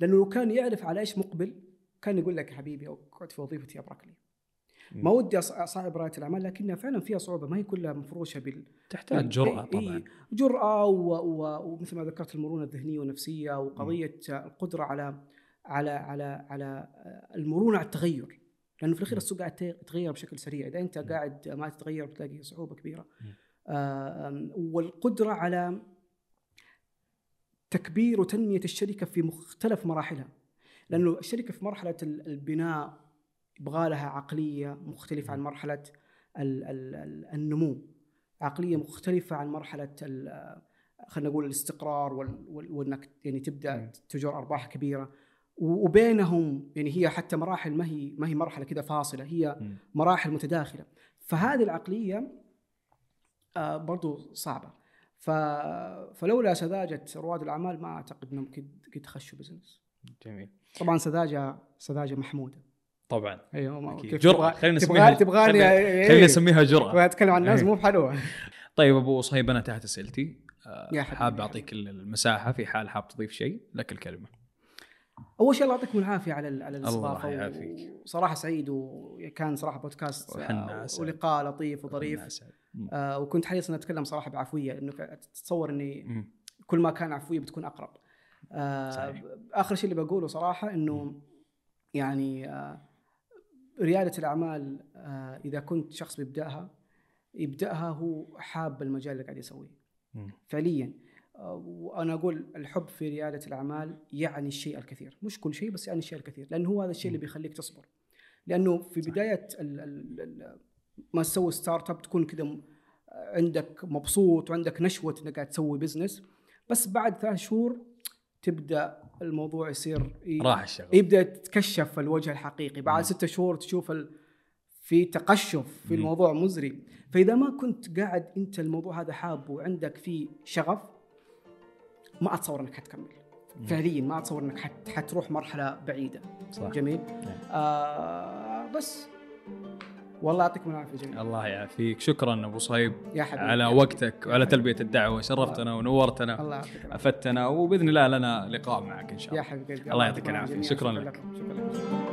لأنه لو كان يعرف على إيش مقبل كان يقول لك حبيبي اقعد في وظيفتي ابرك لي. ما ودي أصعب راية الأعمال لكنها فعلا فيها صعوبة. ما هي كلها مفروشة بال تحتاج جرأة إي- طبعا. إي، جرأة و... و... ومثل ما ذكرت المرونة الذهنية والنفسية وقضية القدرة على على على على المرونة على التغير. لأنه في الأخير السوق قاعد يتغير بشكل سريع. إذا أنت قاعد ما تتغير بتلاقي صعوبة كبيرة. آم، والقدرة على تكبير وتنمية الشركة في مختلف مراحلها. لأنه الشركة في مرحلة ال- البناء يبغى لها عقلية مختلفة عن ال- النمو. عقلية مختلفة عن مرحلة ال- خلينا نقول الاستقرار وإنك يعني تبدأ. تجر أرباح كبيرة. وبينهم يعني هي حتى مراحل ما هي ما هي مرحلة كذا فاصلة هي. مراحل متداخلة. فهذه العقلية آه، برضو صعبة. ف... فلولا سذاجة رواد الأعمال ما أعتقد إنهم قد قد خشوا بزنس. جميل. طبعا سذاجه سذاجة محمودة. طبعا. أيوه جرأة. خلينا نسميها- تبغاني خلينا- خلينا نسميها جرأة. تبغى اتكلم عن الناس إيه. مو بحلوة. طيب أبو صهيب أنا انتهت أسئلتي. آه، حاب أعطيك المساحة في حال حاب تضيف شيء. لك الكلمة. أول شيء الله يعطيكم العافية على على الاستضافة الله يعافيك. وصراحة سعيد وكان صراحة بودكاست آه،. ولقاء لطيف وظريف. آه وكنت حريص ان أتكلم صراحة بعفوية لأنه تتصور إني. كل ما كان عفوية بتكون أقرب آه صحيح. آخر شيء اللي بقوله صراحة إنه يعني آه ريادة الأعمال آه إذا كنت شخص بيبداها يبداها هو حاب المجال اللي قاعد يسويه. فعليا وأنا أقول الحب في ريادة الأعمال يعني الشيء الكثير. مش كل شيء بس يعني الشيء الكثير. لأنه هو هذا الشيء اللي بيخليك تصبر. لأنه في بداية ال ال ال ما تسوي startup تكون كذا عندك مبسوط وعندك نشوة إنك قاعد تسوي business بس بعد ثلاث شهور تبدأ الموضوع يصير ي- راح الشغل. يبدأ تتكشف الوجه الحقيقي. بعد. ستة شهور تشوف ال... في تقشف في. الموضوع مزري. فإذا ما كنت قاعد أنت الموضوع هذا حاب وعندك فيه شغف ما أتصور إنك حتكمل. مم. فعليا ما أتصور إنك حت... حتروح مرحلة بعيدة. صح. جميل. نعم. آه بس. والله يعطيكم العافية جميعا الله يعافيك. شكرا أبو صهيب يا حبيبي. على وقتك وعلى تلبية الدعوة. شرفتنا ونورتنا. الله يعطيك العافية. أفدتنا. وبإذن الله لنا لقاء معك إن شاء يا الله حبيبي. قلبي الله يعطيك العافية. جميعاً. شكراً شكرا لك. شكرا لكم